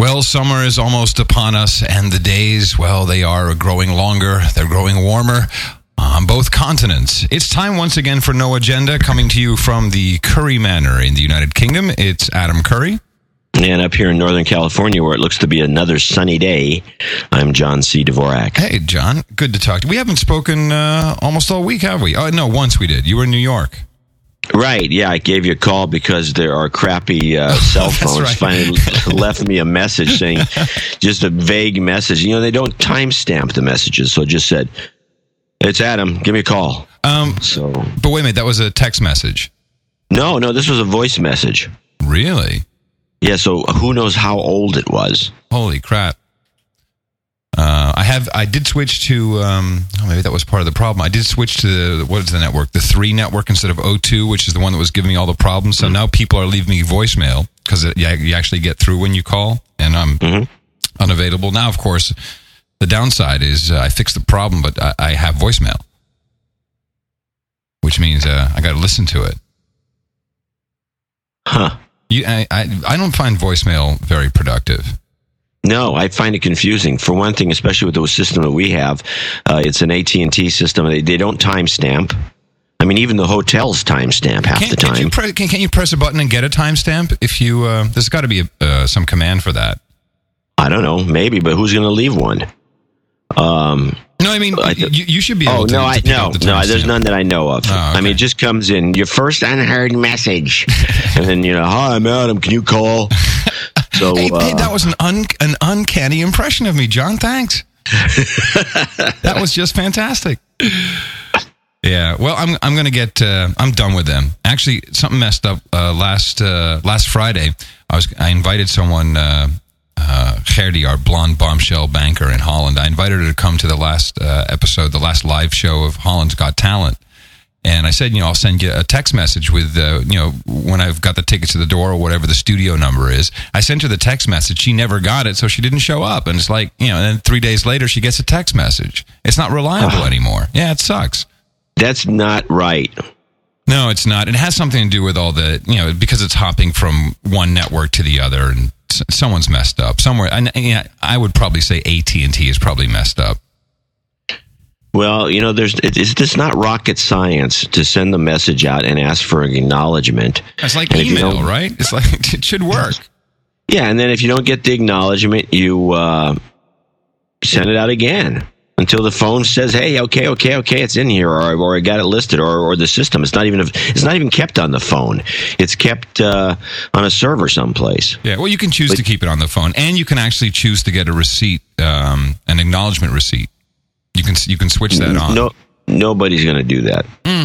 Well, summer is almost upon us, and the days, well, they are growing longer, they're growing warmer on both continents. It's time once again for No Agenda, coming to you from the Curry Manor in the United Kingdom. It's Adam Curry. And up here in Northern California, where it looks to be another sunny day, I'm John C. Dvorak. Hey, John. Good to talk to you. We haven't spoken uh, almost all week, have we? Oh, no, once we did. You were in New York. Right, yeah, I gave you a call because there are crappy uh, cell phones right. finally left me a message saying just a vague message. You know, they don't timestamp the messages, so it just said, "It's Adam, give me a call." Um, So but wait a minute, that was a text message. no, no, this was a voice message. Really? Yeah, so who knows how old it was? Holy crap. Uh, I have. I did switch to. Um, oh, maybe that was part of the problem. I did switch to the, what is the network? The three network instead of O2, which is the one that was giving me all the problems. So now people are leaving me voicemail because you, you actually get through when you call, and I'm Mhm. unavailable now. Of course, the downside is uh, I fixed the problem, but I, I have voicemail, which means uh, I got to listen to it. Huh? You, I, I, I don't find voicemail very productive. No, I find it confusing. For one thing, especially with the system that we have, uh, it's an AT and T system. They, they don't timestamp. I mean, even the hotels timestamp half Can't, the time. you pre- can, can you press a button and get a timestamp? If you, uh, there's got to be a, uh, some command for that. I don't know, maybe, but who's going to leave one? Um, No, I mean I- you, you should be able oh to. no, to I no, the no. There's none that I know of. Oh, I mean, it just comes in your first unheard message, and then you know, hi, I'm Adam. Can you call? So Hey, uh, hey, that was an un, an uncanny impression of me, John. Thanks. that was just fantastic. Yeah, well, I'm I'm gonna get uh, I'm done with them. Actually, something messed up uh, last uh, last Friday. I was I invited someone, uh, uh, Gerdy, our blonde bombshell banker in Holland. I invited her to come to the last uh, episode, the last live show of Holland's Got Talent. And I said, you know, I'll send you a text message with, uh, you know, when I've got the tickets to the door or whatever the studio number is. I sent her the text message. She never got it, so she didn't show up. And it's like, you know, and then three days later, she gets a text message. It's not reliable anymore. Yeah, it sucks. that's not right. No, it's not. It has something to do with all the, you know, because it's hopping from one network to the other, and someone's messed up somewhere. Yeah, I would probably say AT and T is probably messed up. Well, you know, there's it, it's just not rocket science to send the message out and ask for an acknowledgement. It's like And email, right? It's like it should work. Yeah, and then if you don't get the acknowledgement, you uh, send it out again until the phone says, "Hey, okay, okay, okay, it's in here," or, or I got it listed, or, or the system. It's not even it's not even kept on the phone. It's kept uh, on a server someplace. Yeah, well, you can choose to keep it on the phone, and you can actually choose to get a receipt, um, an acknowledgement receipt. You can you can switch that on. No, nobody's going to do that. Hmm.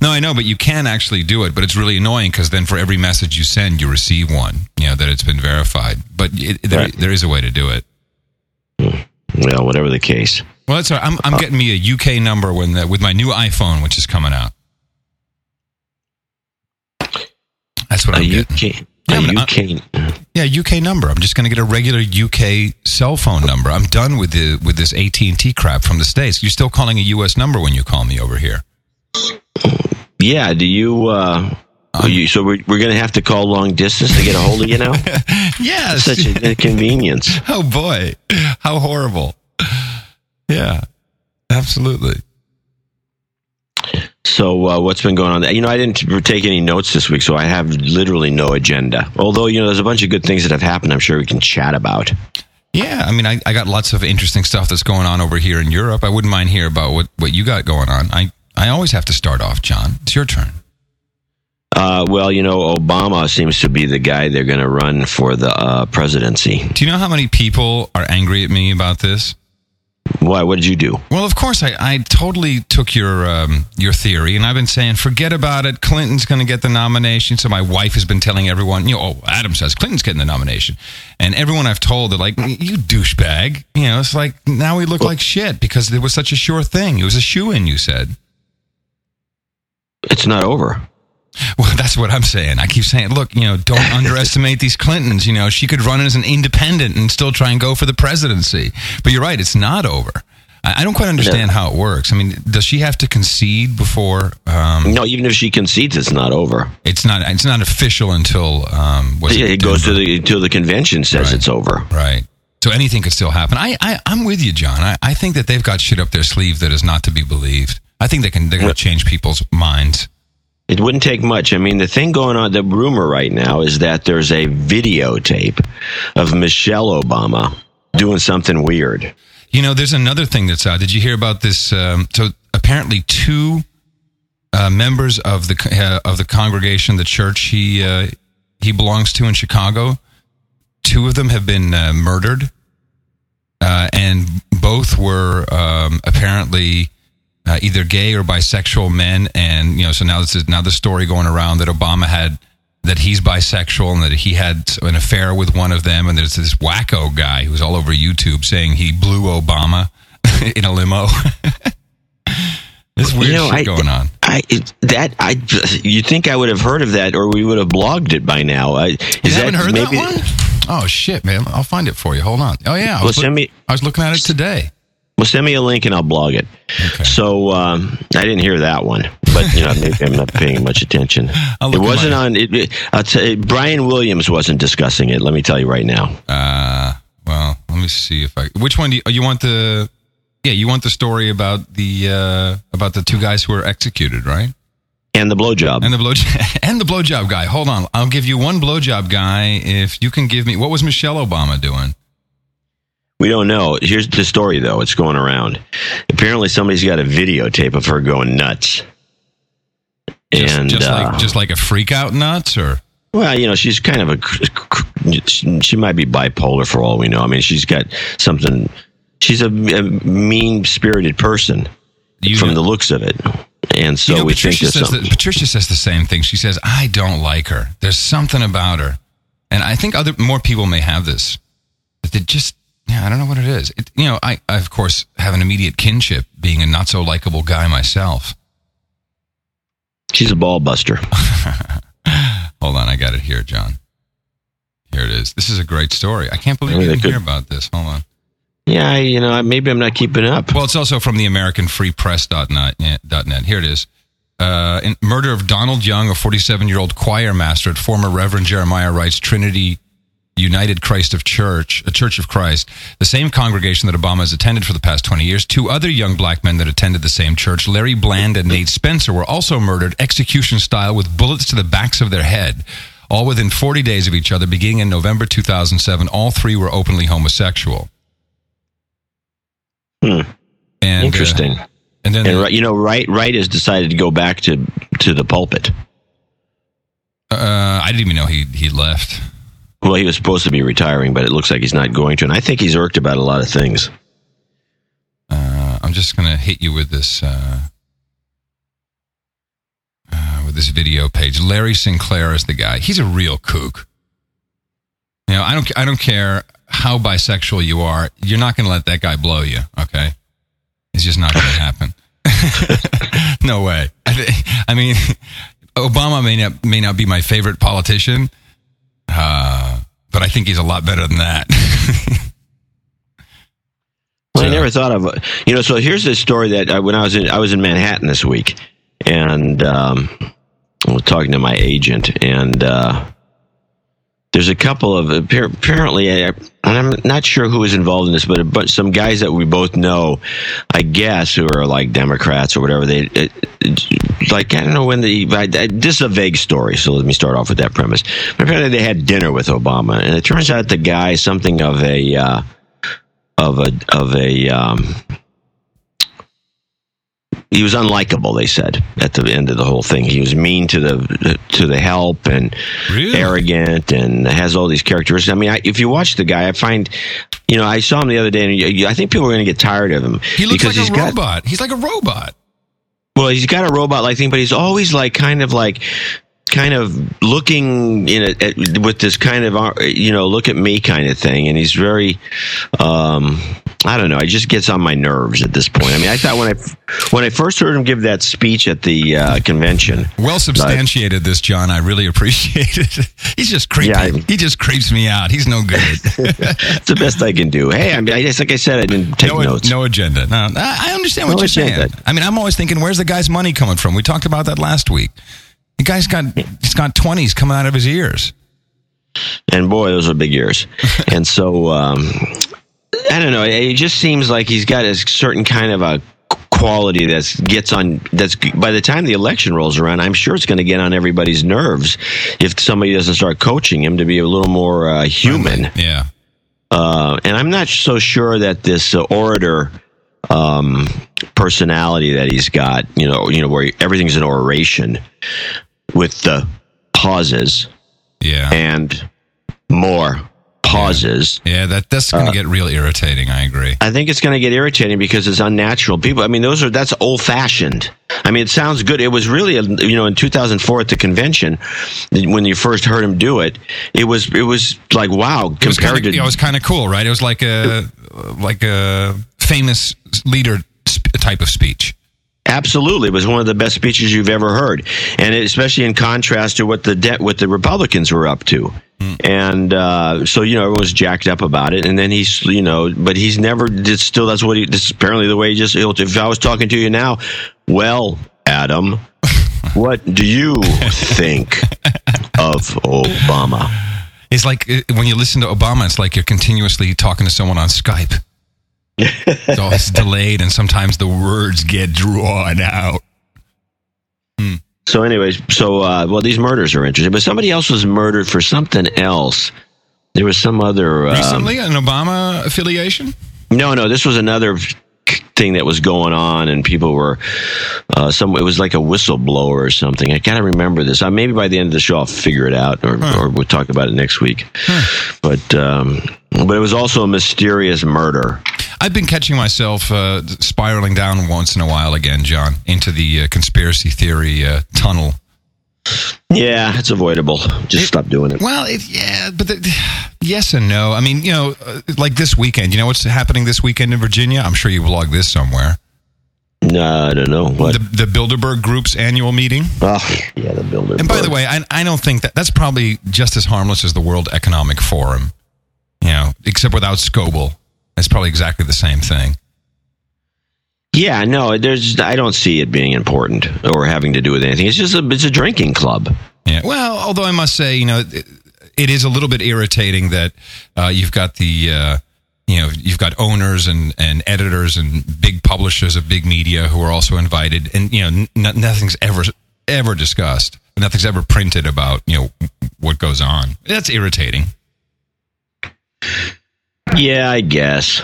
No, I know, but you can actually do it. But it's really annoying because then for every message you send, you receive one. You know that it's been verified. But it, there, Right. there is a way to do it. Hmm. Well, whatever the case. Well, that's all right. I'm I'm getting me a UK number when the, with my new iPhone, which is coming out. That's what I'm getting. UK, Yeah, a but I- UK. Yeah, UK number. I'm just going to get a regular UK cell phone number. I'm done with the with this AT and T crap from the states. You're still calling a US number when you call me over here. Yeah. Do you? Uh, are you so we're, we're going to have to call long distance to get a hold of you now. Yes. Such an inconvenience. oh boy, how horrible. Yeah, absolutely. So uh, what's been going on? You know, I didn't take any notes this week, so I have literally no agenda. Although you know, there's a bunch of good things that have happened. I'm sure we can chat about. Yeah, I mean, I, I got lots of interesting stuff that's going on over here in Europe. I wouldn't mind hear about what, what you got going on. I, I always have to start off, John. It's your turn. Uh, well, you know, Obama seems to be the guy they're going to run for the uh, presidency. Do you know how many people are angry at me about this? Why? What did you do? Well, of course, I, I totally took your um, your theory, and I've been saying, forget about it. Clinton's going to get the nomination. So my wife has been telling everyone, you know, oh, Adam says Clinton's getting the nomination, and everyone I've told, they're like, you douchebag. You know, it's like now we look like shit because it was such a sure thing. It was a shoe in. You said. It's not over. Well, that's what I'm saying. I keep saying, look, you know, don't underestimate these Clintons. You know, she could run as an independent and still try and go for the presidency. But you're right, it's not over. I, I don't quite understand how it works. I mean, does she have to concede before? Um, No, even if she concedes, it's not over. it's not. It's not official until um, Yeah, it goes to the to the convention says Right. it's over. right. So anything could still happen. I, I I'm with you, John. I, I think that they've got shit up their sleeve that is not to be believed. I think they can they're going to change people's minds. It wouldn't take much. I mean, the thing going on, the rumor right now is that there's a videotape of Michelle Obama doing something weird. You know, there's another thing that's out. Did you hear about this? Um, so apparently, two uh, members of the uh, of the congregation, the church he uh, he belongs to in Chicago, two of them have been uh, murdered, uh, and both were um, apparently uh, either gay or bisexual men. And you know, so now this is now the story going around that Obama had that he's bisexual and that he had an affair with one of them. And there's this wacko guy who's all over YouTube saying he blew Obama in a limo. This weird You know, shit I- going on. I that I you think I would have heard of that or we would have blogged it by now? I, You is haven't heard maybe, that one? Oh shit, man! I'll find it for you. Hold on. Oh yeah, I Well, was, send me. I was looking at it today. Well, send me a link and I'll blog it. Okay. So um, I didn't hear that one, but you know maybe I'm not paying much attention. It wasn't on. It, it, I'll tell Brian Williams wasn't discussing it. Let me tell you right now. Uh, well, let me see if I. Which one do you, oh, you want the? Yeah, you want the story about the uh, about the two guys who were executed, right? And the blowjob. And the blow and the blowjob guy. Hold on, I'll give you one blowjob guy if you can give me what was Michelle Obama doing? We don't know. Here's the story, though. It's going around. Apparently, somebody's got a videotape of her going nuts. Just, and just uh, like just like a freak out nuts, or well, you know, she's kind of a. She might be bipolar for all we know. I mean, she's got something. She's a, a mean spirited person you from know- the looks of it, and so you know, we Patricia think says something. that, Patricia says the same thing. She says, "I don't like her. There's something about her," and I think other more people may have this. That they just, yeah, I don't know what it is. It, you know, I, I of course have an immediate kinship, being a not so likable guy myself. She's a ball buster. Hold on, I got it here, John. Here it is. This is a great story. I can't believe I you didn't hear about this. Hold on. Yeah, I- you know, maybe I'm not keeping up. Well, it's also from the AmericanFreePress.net. yeah, dot net. Here it is. Uh, in murder of Donald Young, a 47 year old choir master at former Reverend Jeremiah Wright's Trinity United Christ of Church, a Church of Christ, the same congregation that Obama has attended for the past 20 years. Two other young black men that attended the same church, Larry Bland and Nate Spencer, were also murdered execution style with bullets to the backs of their head. All within 40 days of each other, beginning in November 2007. All three were openly homosexual. Hmm. And, uh, Interesting. and then and the- you know, Wright Wright has decided to go back to to the pulpit. Uh, I didn't even know he he left. Well, he was supposed to be retiring, but it looks like he's not going to. And I think he's irked about a lot of things. Uh, I'm just gonna hit you with this uh, uh, with this video page. Larry Sinclair is the guy. He's a real kook. You know, I don't I don't care how bisexual you are. You're not gonna let that guy blow you. Okay, it's just not gonna happen. no way. I, thi- I mean, Obama may not may not be my favorite politician, uh, but I think he's a lot better than that. Well, I never thought of it, you know. So here's this story that I, when I was in I was in Manhattan this week, and um, I was talking to my agent, and uh, there's a couple of apparently, uh, and I'm not sure who is involved in this, but bunch, some guys that we both know, I guess, who are like Democrats or whatever. They it- like I don't know when the this is a vague story, so let me start off with that premise. But apparently, they had dinner with Obama, and it turns out the guy something of a uh, of a of a um, he was unlikable. They said at the end of the whole thing, he was mean to the to the help and Really? arrogant and has all these characteristics. I mean, I, if you watch the guy, I find, you know, I saw him the other day, and you- you- I think people are going to get tired of him He looks like he's a got robot. He's like a robot. well, he's got a robot like thing, but he's always like kind of like kind of looking in a, at, with this kind of uh, you know look at me kind of thing, and he's very um I don't know. It just gets on my nerves at this point. I mean, I thought when I when I first heard him give that speech at the uh, convention, well substantiated. this, John. I really appreciate it. He's just creepy. Yeah, I, he just creeps me out. He's no good. it's the best I can do. Hey, I mean, I guess like I said, I didn't take no, notes. No agenda. No, I understand what no you're agenda. saying. I mean, I'm always thinking, where's the guy's money coming from? We talked about that last week. The guy's got he's got twenties coming out of his ears. And boy, those are big ears. and so um, I don't know. It just seems like he's got a certain kind of a quality that gets on that's by the time the election rolls around i'm sure it's going to get on everybody's nerves if somebody doesn't start coaching him to be a little more uh, human. Yeah. Uh, and i'm not so sure that this uh, orator um, personality that he's got you know you know where everything's an oration with the pauses yeah. and more pauses. Yeah, that that's going to uh, get real irritating. I agree. I think it's going to get irritating because it's unnatural. People, I mean, those are that's old fashioned. I mean, it sounds good. It was really, a, you know, in 2004 at the convention when you first heard him do it. It was it was like wow compared kinda, to it was kind of cool, right? It was like a like a famous leader type of speech. Absolutely, it was one of the best speeches you've ever heard, and especially in contrast to what the de- what the Republicans were up to. And uh, so you know everyone's jacked up about it, and then he's you know, but he's never did. Still, that's what he. This is apparently the way he just. If I was talking to you now, well, Adam, what do you think of Obama? It's like uh, when you listen to Obama, it's like you're continuously talking to someone on Skype so it's delayed, and sometimes the words get drawn out. Hmm. So, anyways, so uh, well, these murders are interesting, but somebody else was murdered for something else. There was some other um, recently an Obama affiliation. No, no, this was another thing that was going on, and people were uh, some. It was like a whistleblower or something. I gotta remember this. Uh, maybe by the end of the show, I'll figure it out, or, huh. or we'll talk about it next week. Huh. But um, but it was also a mysterious murder. I've been catching myself uh, spiraling down once in a while again, John, into the uh, conspiracy theory uh, tunnel. Yeah, it's avoidable. Just it, stop doing it. Well, it, yeah, but the, yes and no. I mean, you know, uh, like this weekend. You know what's happening this weekend in Virginia? I'm sure you logged this somewhere. No, I don't know. What? The, the Bilderberg Group's annual meeting. Oh, yeah, the Bilderberg. And by the way, I, I don't think that that's probably just as harmless as the World Economic Forum. You know, except without Scoble. It's probably exactly the same thing. Yeah, no, there's. I don't see it being important or having to do with anything. It's just a it's a drinking club. Yeah. Well, although I must say, you know, it, it is a little bit irritating that uh, you've got the. Uh, you know, you've got owners and, and editors and big publishers of big media who are also invited, and you know, n- nothing's ever ever discussed. Nothing's ever printed about you know what goes on. That's irritating. Yeah, I guess.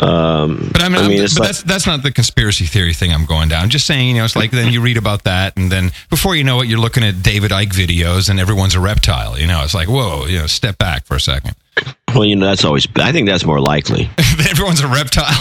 Um, but I mean, I mean but like, that's that's not the conspiracy theory thing I'm going down. I'm just saying, you know, it's like then you read about that, and then before you know it, you're looking at David Icke videos, and everyone's a reptile. You know, it's like, whoa, you know, step back for a second. Well, you know, that's always. I think that's more likely. everyone's a reptile.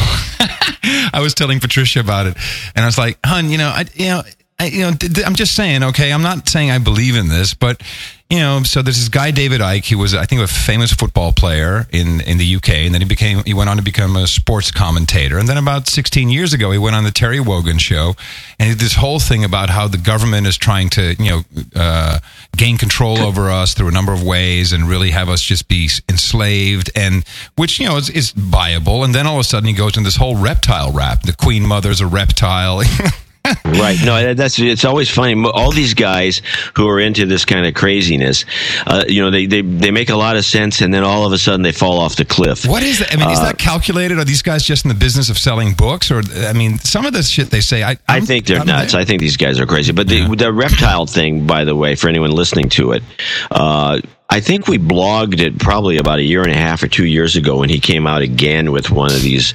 I was telling Patricia about it, and I was like, "Hun, you know, I, you know, I, you know, I'm just saying, okay, I'm not saying I believe in this, but you know, so there's this guy David Icke. He was, I think, a famous football player in in the UK, and then he became he went on to become a sports commentator. And then about 16 years ago, he went on the Terry Wogan show, and did this whole thing about how the government is trying to, you know, uh, gain control over us through a number of ways, and really have us just be enslaved, and which you know is, is viable. And then all of a sudden, he goes into this whole reptile rap. The Queen Mother's a reptile. right. No, that's it's always funny. All these guys who are into this kind of craziness, uh, you know, they, they they make a lot of sense, and then all of a sudden they fall off the cliff. What is that? I mean, uh, is that calculated? Are these guys just in the business of selling books, or I mean, some of the shit they say, I i think they're I'm nuts. There. I think these guys are crazy. But the, yeah. the reptile thing, by the way, for anyone listening to it. Uh, I think we blogged it probably about a year and a half or two years ago when he came out again with one of these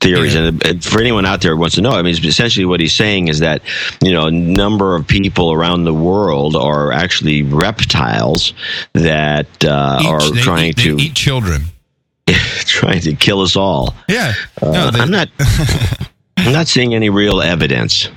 theories. Yeah. And for anyone out there who wants to know, I mean, essentially what he's saying is that, you know, a number of people around the world are actually reptiles that uh, are they, trying they, to eat children. trying to kill us all. Yeah. Uh, no, they, I'm not. I'm not seeing any real evidence.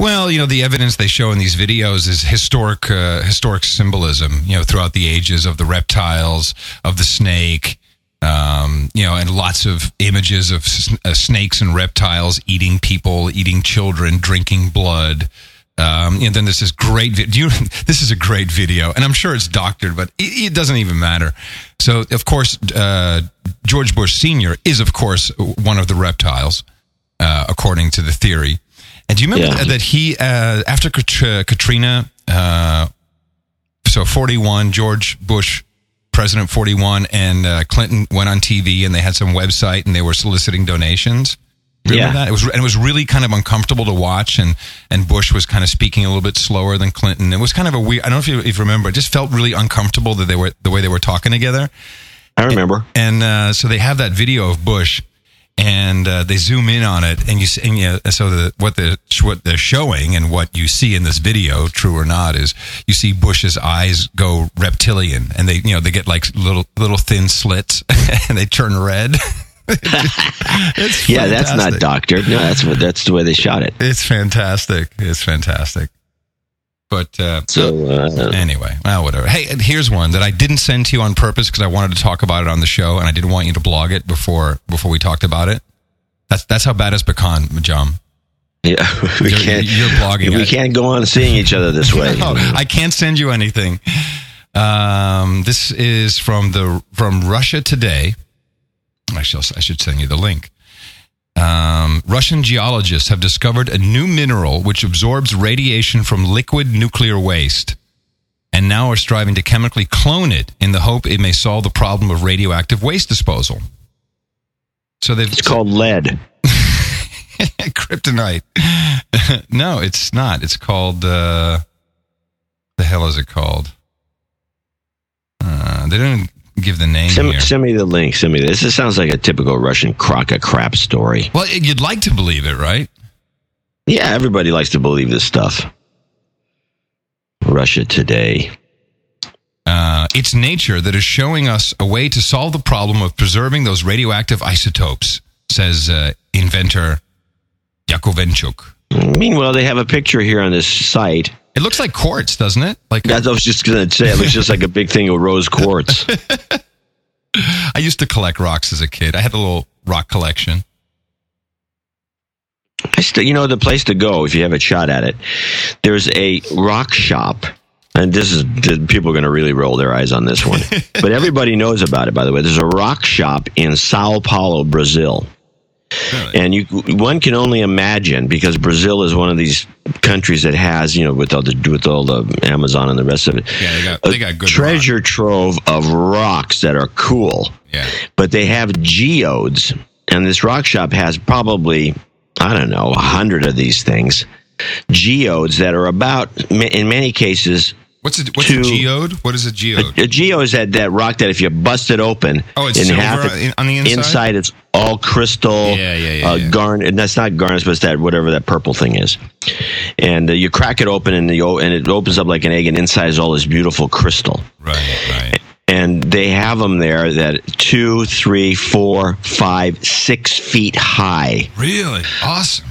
Well, you know, the evidence they show in these videos is historic, uh, historic symbolism. You know, throughout the ages of the reptiles, of the snake, Um, you know, and lots of images of s- uh, snakes and reptiles eating people, eating children, drinking blood. Um, and then there's this great video. This is a great video, and I'm sure it's doctored, but it, it doesn't even matter. So, of course, uh, George Bush Sr. is, of course, one of the reptiles, uh, according to the theory. And do you remember Yeah. that he, uh, after Katrina, uh, so 41, George Bush, President 41, and uh, Clinton went on TV and they had some website and they were soliciting donations. Remember Yeah. that? It was, and it was really kind of uncomfortable to watch, and, and Bush was kind of speaking a little bit slower than Clinton. It was kind of a weird. I don't know if you, if you remember. It just felt really uncomfortable that they were the way they were talking together. I remember. And uh, so they have that video of Bush, and uh, they zoom in on it, and you see, and, yeah, so the, what the what they're showing and what you see in this video, true or not, is you see Bush's eyes go reptilian, and they you know they get like little little thin slits, and they turn red. it's Yeah, that's not doctored. No, that's what that's the way they shot it. It's fantastic. It's fantastic. But uh, So uh, Anyway, well, whatever. Hey, here's one that I didn't send to you on purpose because I wanted to talk about it on the show, and I didn't want you to blog it before before we talked about it. That's that's how bad it's become, John. yeah, we You're- can't. you're blogging We it. can't go on seeing each other this way. No, I can't send you anything. Um, this is from the from Russia Today. I shall I should send you the link. Um, Russian geologists have discovered a new mineral which absorbs radiation from liquid nuclear waste, and now are striving to chemically clone it in the hope it may solve the problem of radioactive waste disposal. So they've It's called lead. kryptonite. no, it's not. It's called. Uh, the hell is it called? Uh, they didn't give the name Send, here. send me the link. Send me this. This sounds like a typical Russian crock of crap story. well, you'd like to believe it, right? Yeah, everybody likes to believe this stuff. Russia today. Uh, it's nature that is showing us a way to solve the problem of preserving those radioactive isotopes, says uh, inventor Yakovenchuk. Meanwhile, they have a picture here on this site. It looks like quartz, doesn't it? Like That I was just going to say, it looks just like a big thing of rose quartz. I used to collect rocks as a kid. I had a little rock collection. I still, you know, the place to go if you have a shot at it. There's a rock shop, and this is people are going to really roll their eyes on this one, but everybody knows about it. By the way, there's a rock shop in Sao Paulo, Brazil, Really? and you one can only imagine because Brazil is one of these countries that has, you know, with all the with all the Amazon and the rest of it, Yeah, they got a they got good treasure trove of rocks that are cool. Yeah. but they have geodes, and this rock shop has probably I don't know a hundred of these things, geodes that are about in many cases. What's it? What's To- a geode? What is a geode? A geode is that, that rock that if you bust it open, Oh, it's in silver half, in- on the inside? it's all crystal. Yeah, yeah, yeah, Uh, yeah. Garnet. And that's not garnet, but it's that whatever that purple thing is. And uh, you crack it open, and the and it opens up like an egg, and inside is all this beautiful crystal. Right, right. and they have them there that two, three, four, five, six feet high. Really awesome.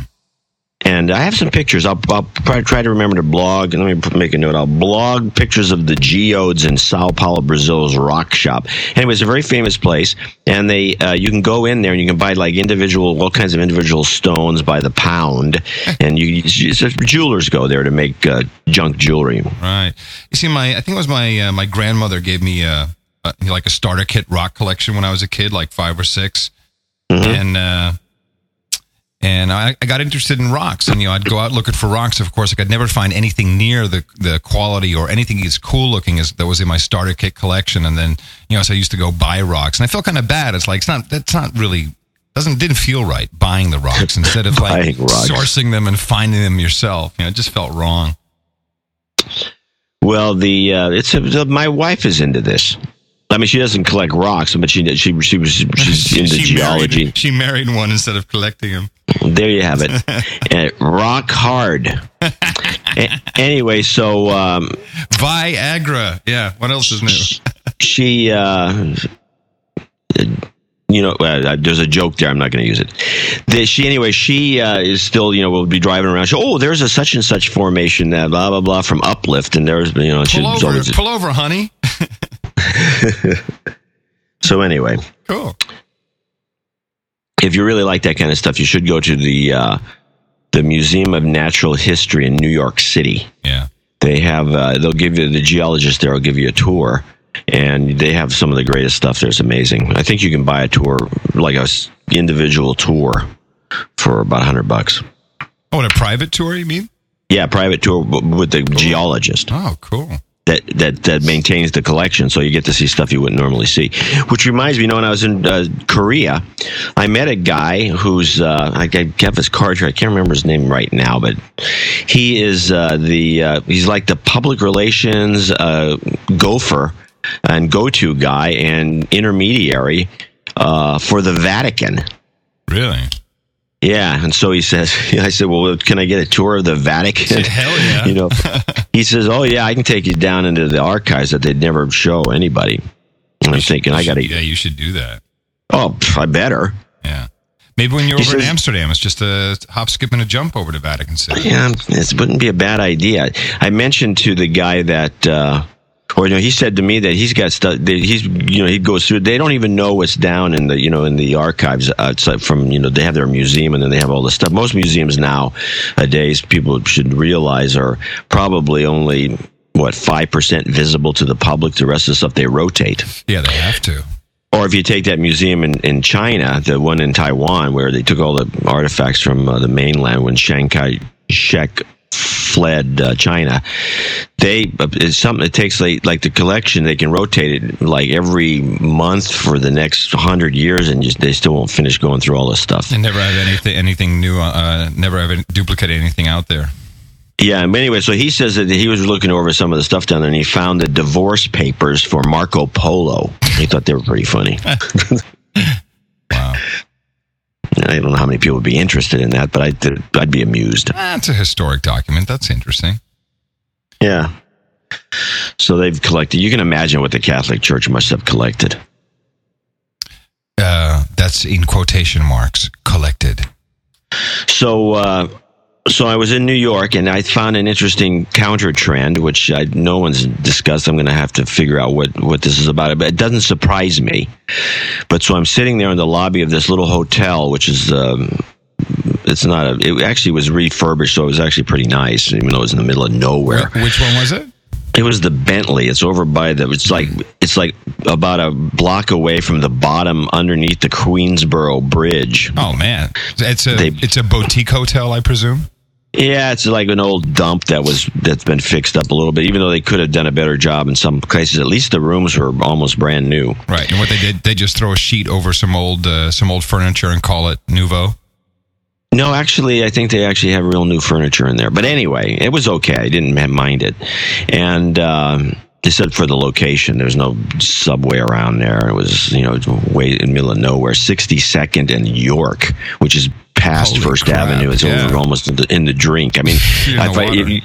And I have some pictures. I'll, I'll try to remember to blog. Let me make a note. I'll blog pictures of the geodes in Sao Paulo, Brazil's rock shop. Anyway, it's a very famous place, and they uh, you can go in there and you can buy like individual, all kinds of individual stones by the pound, and you just- jewelers go there to make uh, junk jewelry. Right. You see, my I think it was my uh, my grandmother gave me a, a like a starter kit rock collection when I was a kid, like five or 6 and uh, and I, I got interested in rocks, and you know I'd go out looking for rocks. Of course, I could never find anything near the the quality or anything as cool looking as that was in my starter kit collection. And then you know, so I used to go buy rocks, and I felt kind of bad. It's like it's not that's not really doesn't didn't feel right buying the rocks instead of like sourcing them and finding them yourself. You know, it just felt wrong. Well, the uh, it's uh, my wife is into this. I mean, she doesn't collect rocks, but she she she was she's into She geology. Married, she married one instead of collecting them. There you have it. Uh, rock hard. A- anyway, so um, Viagra. Yeah. What else is new? she, uh, you know, uh, there's a joke there. I'm not going to use it. The, she anyway. She uh, is still, you know, will be driving around. She, oh, there's a such and such formation that blah blah blah from Uplift, and there's, you know, she's Pull over, always- pull over, honey. So anyway, Cool. if you really like that kind of stuff, you should go to the uh, the Museum of Natural History in New York City. Yeah. They have uh, they'll give you the geologist there will give you a tour, and they have some of the greatest stuff. there. It's amazing. I think you can buy a tour like a individual tour for about hundred bucks. Oh, and a private tour, you mean? Yeah, private tour with the geologist Oh, cool. That, that that maintains the collection, so you get to see stuff you wouldn't normally see. Which reminds me, you know, when I was in uh, Korea, I met a guy who's uh, I have his card here. I can't remember his name right now, but he is uh, the uh, he's like the public relations uh, gopher and go-to guy and intermediary uh, for the Vatican. Really? Yeah, and so he says, I said, well, can I get a tour of the Vatican? Said, "Hell yeah." you know, he says, oh yeah, I can take you down into the archives that they'd never show anybody. And I'm thinking, I got to, Yeah, you should do that. oh, I better. Yeah. Maybe when you're He over in Amsterdam, it's just a hop, skip, and a jump over to Vatican City. Yeah, this wouldn't be a bad idea. I mentioned to the guy that, uh, or you know, he said to me that he's got stuff. That he's, you know, he goes through. They don't even know what's down in the, you know, in the archives outside from, you know, they have their museum and then they have all the stuff. Most museums nowadays, people should realize, are probably only what five percent visible to the public. The rest of the stuff they rotate. Yeah, they have to. Or if you take that museum in, in China, the one in Taiwan, where they took all the artifacts from uh, the mainland when Chiang Kai shek fled uh, China, they it's something that takes like, like the collection. They can rotate it like every month for the next hundred years, and just they still won't finish going through all this stuff. And never have anything, anything new. Uh, never have any, duplicate anything out there. Yeah. but Anyway, so he says that he was looking over some of the stuff down there, and he found the divorce papers for Marco Polo. He thought they were pretty funny. I don't know how many people would be interested in that, but I'd, I'd be amused. That's a historic document. That's interesting. Yeah. So they've collected. You can imagine what the Catholic Church must have collected. Uh, that's in quotation marks. Collected. So, uh, so I was in New York, and I found an interesting counter trend, which I, no one's discussed. I'm going to have to figure out what what this is about. But it doesn't surprise me. But so I'm sitting there in the lobby of this little hotel, which is. Um, it's not a. It actually was refurbished, so it was actually pretty nice, even though it was in the middle of nowhere. Which one was it? It was the Bentley. It's over by the. It's like it's like about a block away from the bottom, underneath the Queensboro Bridge. Oh man, it's a They- it's a boutique hotel, I presume. Yeah, it's like an old dump that was that's been fixed up a little bit. Even though they could have done a better job in some cases, at least the rooms were almost brand new. Right. And what they did, they just throw a sheet over some old uh, some old furniture and call it nouveau. No, actually, I think they actually have real new furniture in there. But anyway, it was okay. I didn't mind it, and. Um, they said for the location, there's no subway around there. It was, you know, way in the middle of nowhere. 62nd and York, which is past Holy First crap, Avenue. It's yeah. over almost in the, in the drink. I mean, I the find- water. if you,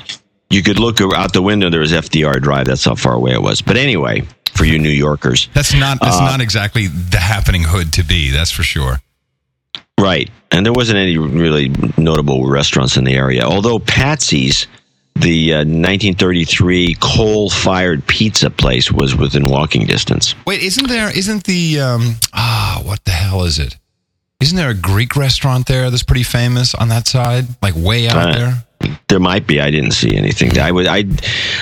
you could look out the window. There was FDR Drive. That's how far away it was. But anyway, for you New Yorkers, That's not that's Uh, not exactly the happening hood to be. That's for sure. right? And there wasn't any really notable restaurants in the area. Although Patsy's, the uh, 1933 coal-fired pizza place, was within walking distance. Wait, isn't there? Isn't the um ah what the hell is it? Isn't there a Greek restaurant there that's pretty famous on that side, like way out Uh, there? There might be. I didn't see anything. I was. I.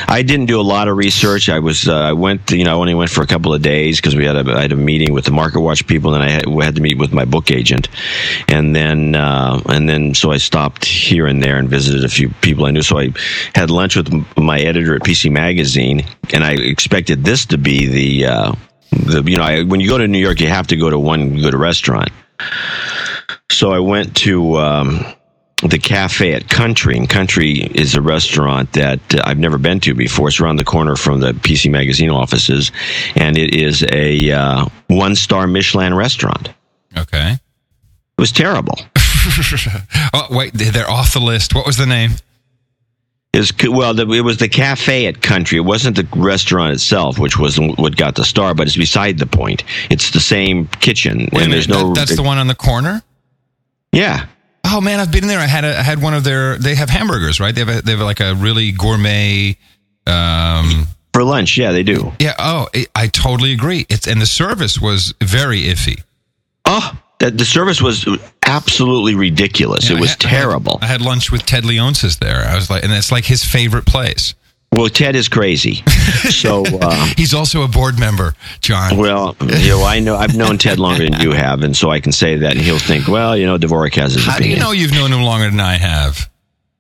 I didn't do a lot of research. I was. Uh, I went. You know, I only went for a couple of days because we had a. I had a meeting with the Market Watch people, and I had, we had to meet with my book agent, and then uh, and then so I stopped here and there and visited a few people I knew. So I had lunch with my editor at PC Magazine, and I expected this to be the. Uh, the you know I, when you go to New York, you have to go to one good restaurant. So I went to. Um, the cafe at Country, and Country is a restaurant that uh, I've never been to before. It's around the corner from the PC Magazine offices, and it is a uh, one-star Michelin restaurant. Okay. It was terrible. oh wait, they're off the list. What was the name? It's well, the, it was the cafe at Country. It wasn't the restaurant itself, which was what got the star, but it's beside the point. It's the same kitchen, Wait and there's minute, no. that- that's the one on the corner. yeah, Oh man, I've been there. I had a, I had one of their. They have hamburgers, right? They have a, they have like a really gourmet. Um, For lunch, yeah, they do. Yeah. Oh, I- I totally agree. It's and the service was very iffy. Oh, the, the service was absolutely ridiculous. Yeah, it was I had- terrible. I had, lunch with Ted Leonsis there. I was like, and it's like his favorite place. well, Ted is crazy. so, uh, He's also a board member, John. well, you know, I know I've known Ted longer than you have, and so I can say that, and he'll think, well, you know, Dvorak has his How do you know you've known him longer than I have?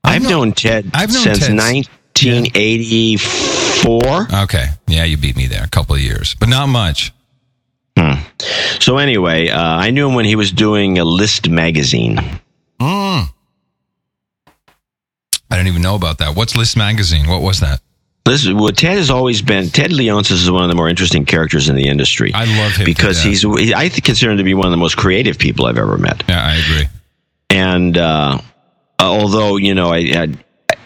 I've known- known Ted I've known since 1984. Okay. Yeah, you beat me there a couple of years, but not much. So anyway, uh, I knew him when he was doing a List magazine. Mm. I don't even know about that. What's List Magazine? What was that? This, well, Ted has always been Ted Leonsis is one of the more interesting characters in the industry. I love him because he's he- I consider him to be one of the most creative people I've ever met. Yeah, I agree. And uh, although you know, I, I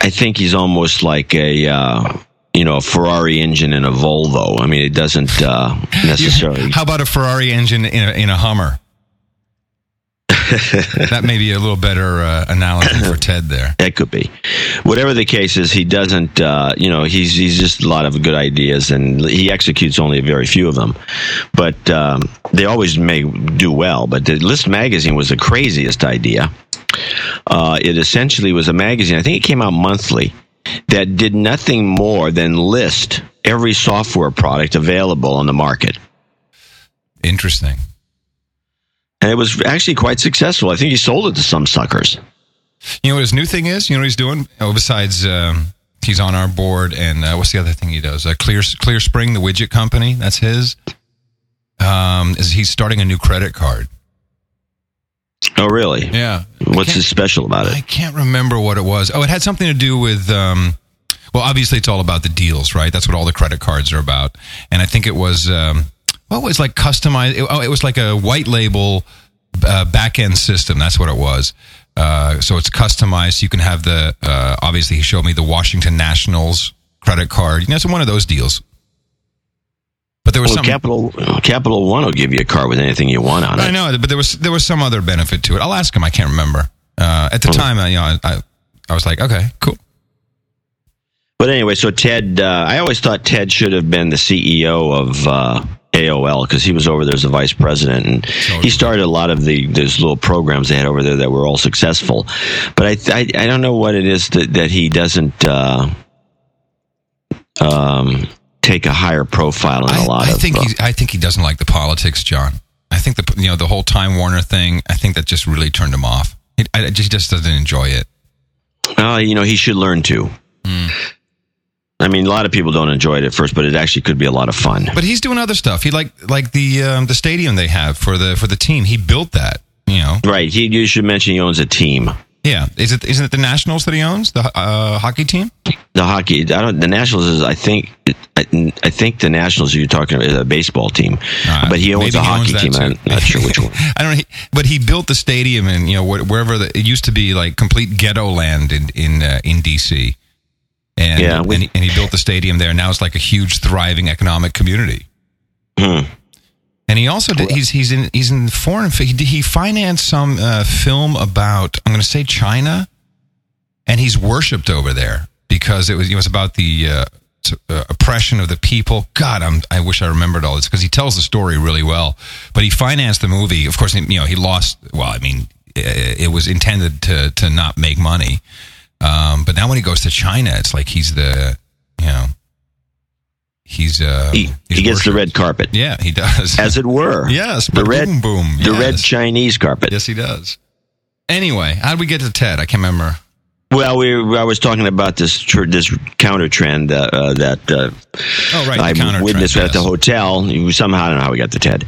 I think he's almost like a uh, you know a Ferrari engine in a Volvo. I mean, it doesn't uh, necessarily. How about a Ferrari engine in a, in a Hummer? that may be a little better uh, analogy for Ted there. That could be. Whatever the case is, he doesn't. Uh, you know, he's he's just a lot of good ideas, and he executes only a very few of them. But um, they always may do well. But the List magazine was the craziest idea. Uh, it essentially was a magazine. I think it came out monthly that did nothing more than list every software product available on the market. Interesting. And it was actually quite successful. I think he sold it to some suckers. You know what his new thing is? You know what he's doing? Oh, besides, um, he's on our board, and uh, what's the other thing he does? Uh, Clear Clearspring, the widget company. That's his. Um, is he's starting a new credit card? Oh, really? Yeah. What's so special about it? I can't remember what it was. Oh, it had something to do with. Um, well, obviously, it's all about the deals, right? That's what all the credit cards are about. And I think it was. Um, what was like customized? It, oh, it was like a white label uh, back end system. That's what it was. Uh, so it's customized. You can have the. Uh, obviously, he showed me the Washington Nationals credit card. You know, it's one of those deals. But there was well, some Capital Capital One will give you a car with anything you want on it. I know, but there was there was some other benefit to it. I'll ask him. I can't remember. Uh, at the Hmm. time, I, you know, I, I I was like, okay, cool. But anyway, so Ted, uh, I always thought Ted should have been the CEO of uh, AOL because he was over there as the vice president, and Totally. he started a lot of the those little programs they had over there that were all successful. But I I, I don't know what it is that that he doesn't. Uh, um, take a higher profile in a I, lot I of. think uh, he's, I think he doesn't like the politics, John. I think the you know the whole Time Warner thing. I think that just really turned him off. He, I, just, he just doesn't enjoy it. uh, you know, he should learn to. Hmm. I mean, a lot of people don't enjoy it at first, but it actually could be a lot of fun. But he's doing other stuff. He like like the um, the stadium they have for the for the team. He built that. You know, Right. He, you should mention he owns a team. Yeah. Is it isn't it the Nationals that he owns the uh, hockey team? The hockey, I don't. The Nationals is, I think, I, I think the Nationals you're talking about is a baseball team, Uh, but he owns a hockey that team. too. I'm not sure which one. I don't. know. But he built the stadium, and you know wherever the, it used to be like complete ghetto land in in uh, in DC, and Yeah, we- and, he, and he built the stadium there. Now it's like a huge, thriving economic community. Hmm. And he also did, he's he's in he's in foreign. He, he financed some uh, film about I'm going to say China, and he's worshipped over there because it was it was about the uh, uh, oppression of the people. God, I'm I wish I remembered all this because he tells the story really well. But he financed the movie. Of course, you know he lost. Well, I mean, it, it was intended to to not make money. Um, but now when he goes to China, it's like he's the you know he's uh He, he's he gets the red carpet, Yeah, he does. as it were. yes, the red, boom boom. the red Chinese carpet. Yes, he does. Anyway, how did we get to Ted? I can't remember. Well, we I was talking about this tr- this counter trend uh, uh, that uh, Oh, right. I witnessed trend, at the hotel. Somehow, I don't know how we got to TED.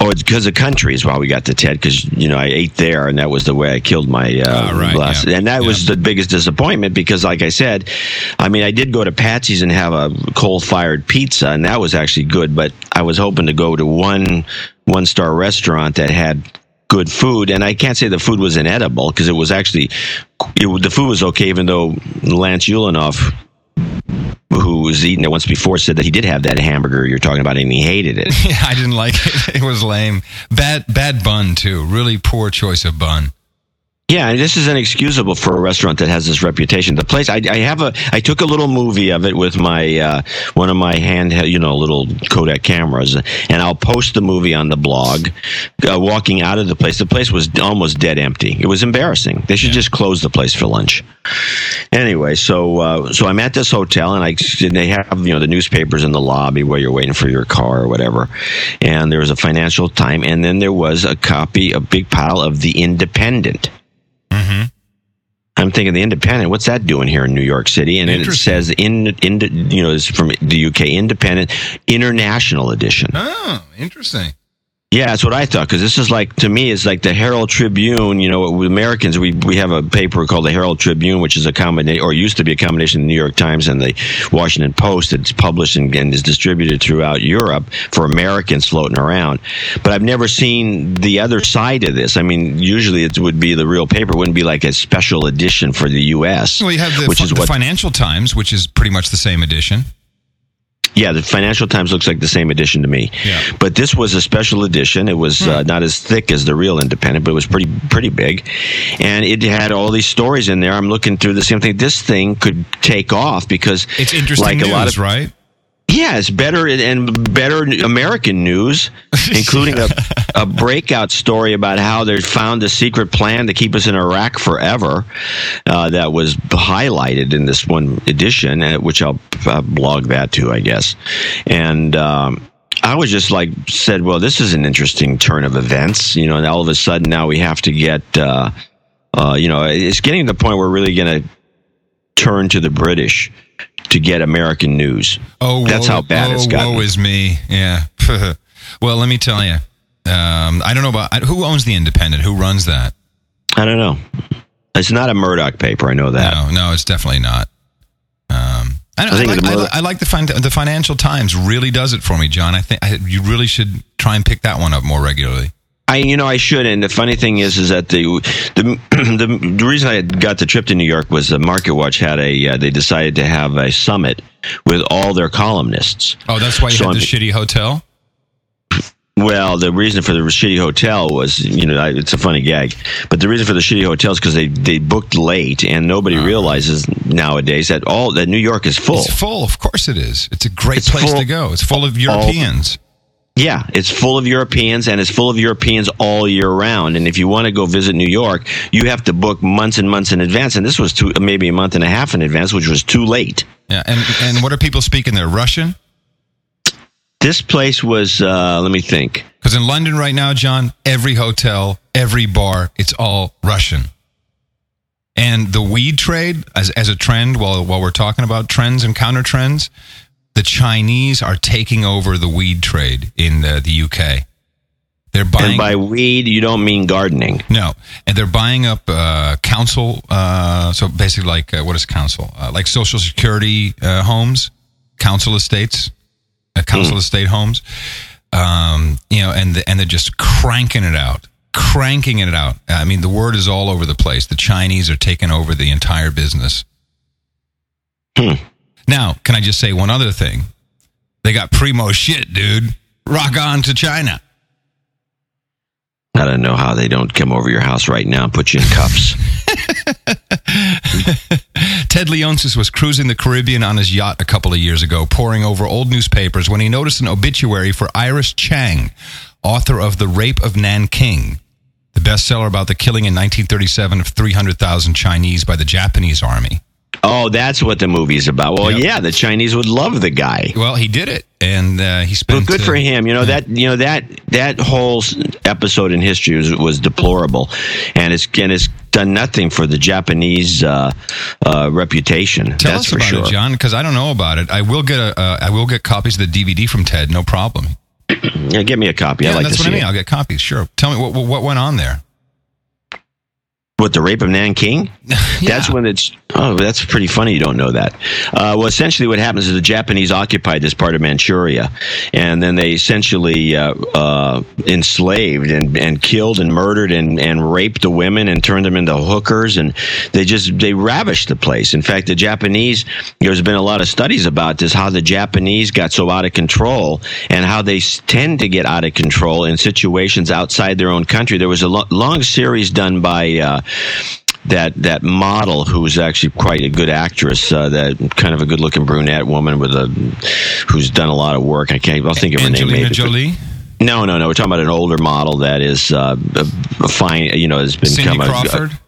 Or it's because of Country's why we got to TED. Because, you know, I ate there and that was the way I killed my uh, Ah, right, glass. yeah. And that was the biggest disappointment because, like I said, I mean, I did go to Patsy's and have a coal fired pizza, and that was actually good. But I was hoping to go to one one star restaurant that had good food, and I can't say the food was inedible because it was actually it, the food was okay, even though Lance Ulanoff who was eating it once before said that he did have that hamburger you're talking about and he hated it. I didn't like it. It was lame. Bad, bad bun too. Really poor choice of bun. Yeah, this is inexcusable for a restaurant that has this reputation. The place, I, I have a, I took a little movie of it with my uh, one of my handheld, you know, little Kodak cameras, and I'll post the movie on the blog. Uh, walking out of the place, the place was almost dead empty. It was embarrassing. They should just close the place for lunch. Anyway, so uh, so I'm at this hotel, and I and they have you know the newspapers in the lobby where you're waiting for your car or whatever, and there was a Financial Time, and then there was a copy, a big pile of the Independent. Mm-hmm. I'm thinking the Independent. What's that doing here in New York City? And it says in, in you know, it's from the UK Independent International Edition. Oh, interesting. Yeah, that's what I thought. Because this is like to me, it's like the Herald Tribune. You know, with Americans, we we have a paper called the Herald Tribune, which is a combination, or used to be a combination of the New York Times and the Washington Post. It's published and, and is distributed throughout Europe for Americans floating around. But I've never seen the other side of this. I mean, usually it would be the real paper. It wouldn't be like a special edition for the U.S. Well, you have the, which is the what Financial Times, which is pretty much the same edition. Yeah, the Financial Times looks like the same edition to me. Yeah. But this was a special edition. It was uh, not as thick as the real Independent, but it was pretty pretty big, and it had all these stories in there. I'm looking through the same thing. This thing could take off because It's interesting like news, a lot of right? Yeah, it's better and better American news, including a, a breakout story about how they found a secret plan to keep us in Iraq forever. Uh, that was highlighted in this one edition, which I'll uh, blog that too, I guess. And um, I was just like said, well, this is an interesting turn of events, you know. And all of a sudden, now we have to get, uh, uh, you know, it's getting to the point where we're really going to turn to the British to get American news. Oh, That's how bad oh, it's gotten. Woe is me. Yeah. well, let me tell you. Um, I don't know about who owns the Independent. Who runs that? I don't know. It's not a Murdoch paper. I know that. No, no, it's definitely not. Um, I, I I, think like, the I, Mur- I like the fin- the Financial Times. Really does it for me, John. I think I, you really should try and pick that one up more regularly. I, you know, I should. And the funny thing is, is that the the the, the reason I got the trip to New York was the Market Watch had a. Uh, they decided to have a summit with all their columnists. Oh, that's why you So had the shitty hotel. Well, the reason for the shitty hotel was, you know, I- it's a funny gag, but the reason for the shitty hotel is because they, they booked late, and nobody realizes nowadays that all that New York is full. It's full. Of course it is. It's a great It's place full- to go. It's full of Europeans. Yeah, it's full of Europeans, and it's full of Europeans all year round. And if you want to go visit New York, you have to book months and months in advance. And this was too, maybe a month and a half in advance, which was too late. Yeah. And and what are people speaking there? Russian? This place was, uh, let me think. Because in London right now, John, every hotel, every bar, it's all Russian. And the weed trade, as, as a trend, while, while we're talking about trends and counter trends, the Chinese are taking over the weed trade in the, the UK. They're buying. And by weed, you don't mean gardening. no, and they're buying up uh, council. Uh, so basically, like uh, what is council? Uh, like Social Security uh, homes, council estates, uh, council estate homes. Um, you know, and the, and they're just cranking it out, cranking it out. I mean, the word is all over the place. The Chinese are taking over the entire business. Hmm. Now, can I just say one other thing? They got primo shit, dude. Rock on to China. I don't know how they don't come over your house right now and put you in cuffs. Ted Leonsis was cruising the Caribbean on his yacht a couple of years ago, poring over old newspapers when he noticed an obituary for Iris Chang, author of The Rape of Nanking, the bestseller about the killing in 1937 of 300,000 Chinese by the Japanese army. Oh, that's what the movie's about. Well, Yep. yeah, the Chinese would love the guy. Well, he did it, and uh, he spent. Well, good uh, for him. You know that you know that that whole episode in history was, was deplorable, and it's and it's done nothing for the Japanese uh, uh, reputation. Tell that's us for about sure. it, John, because I don't know about it. I will get a. Uh, I will get copies of the DVD from Ted. No problem. Yeah, give me a copy. Yeah, I'd like that's what I mean. it. I'll get copies. Sure. Tell me what what, what went on there. What the rape of Nanking? Yeah. That's when it's Oh, that's pretty funny. You don't know that. Uh, well, essentially, what happens is the Japanese occupied this part of Manchuria, and then they essentially uh, uh, enslaved and, and killed and murdered and, and raped the women and turned them into hookers, and they just they ravished the place. In fact, the Japanese. There's been a lot of studies about this, how the Japanese got so out of control, and how they tend to get out of control in situations outside their own country. There was a lo- long series done by uh, that that model who's actually quite a good actress, uh, that kind of a good looking brunette woman with a who's done a lot of work. I can't. I'll think of her Angelina name. Maybe, Jolie, no, no, no. We're talking about an older model that is uh, a, fine. You know, has been Cindy become a- Crawford.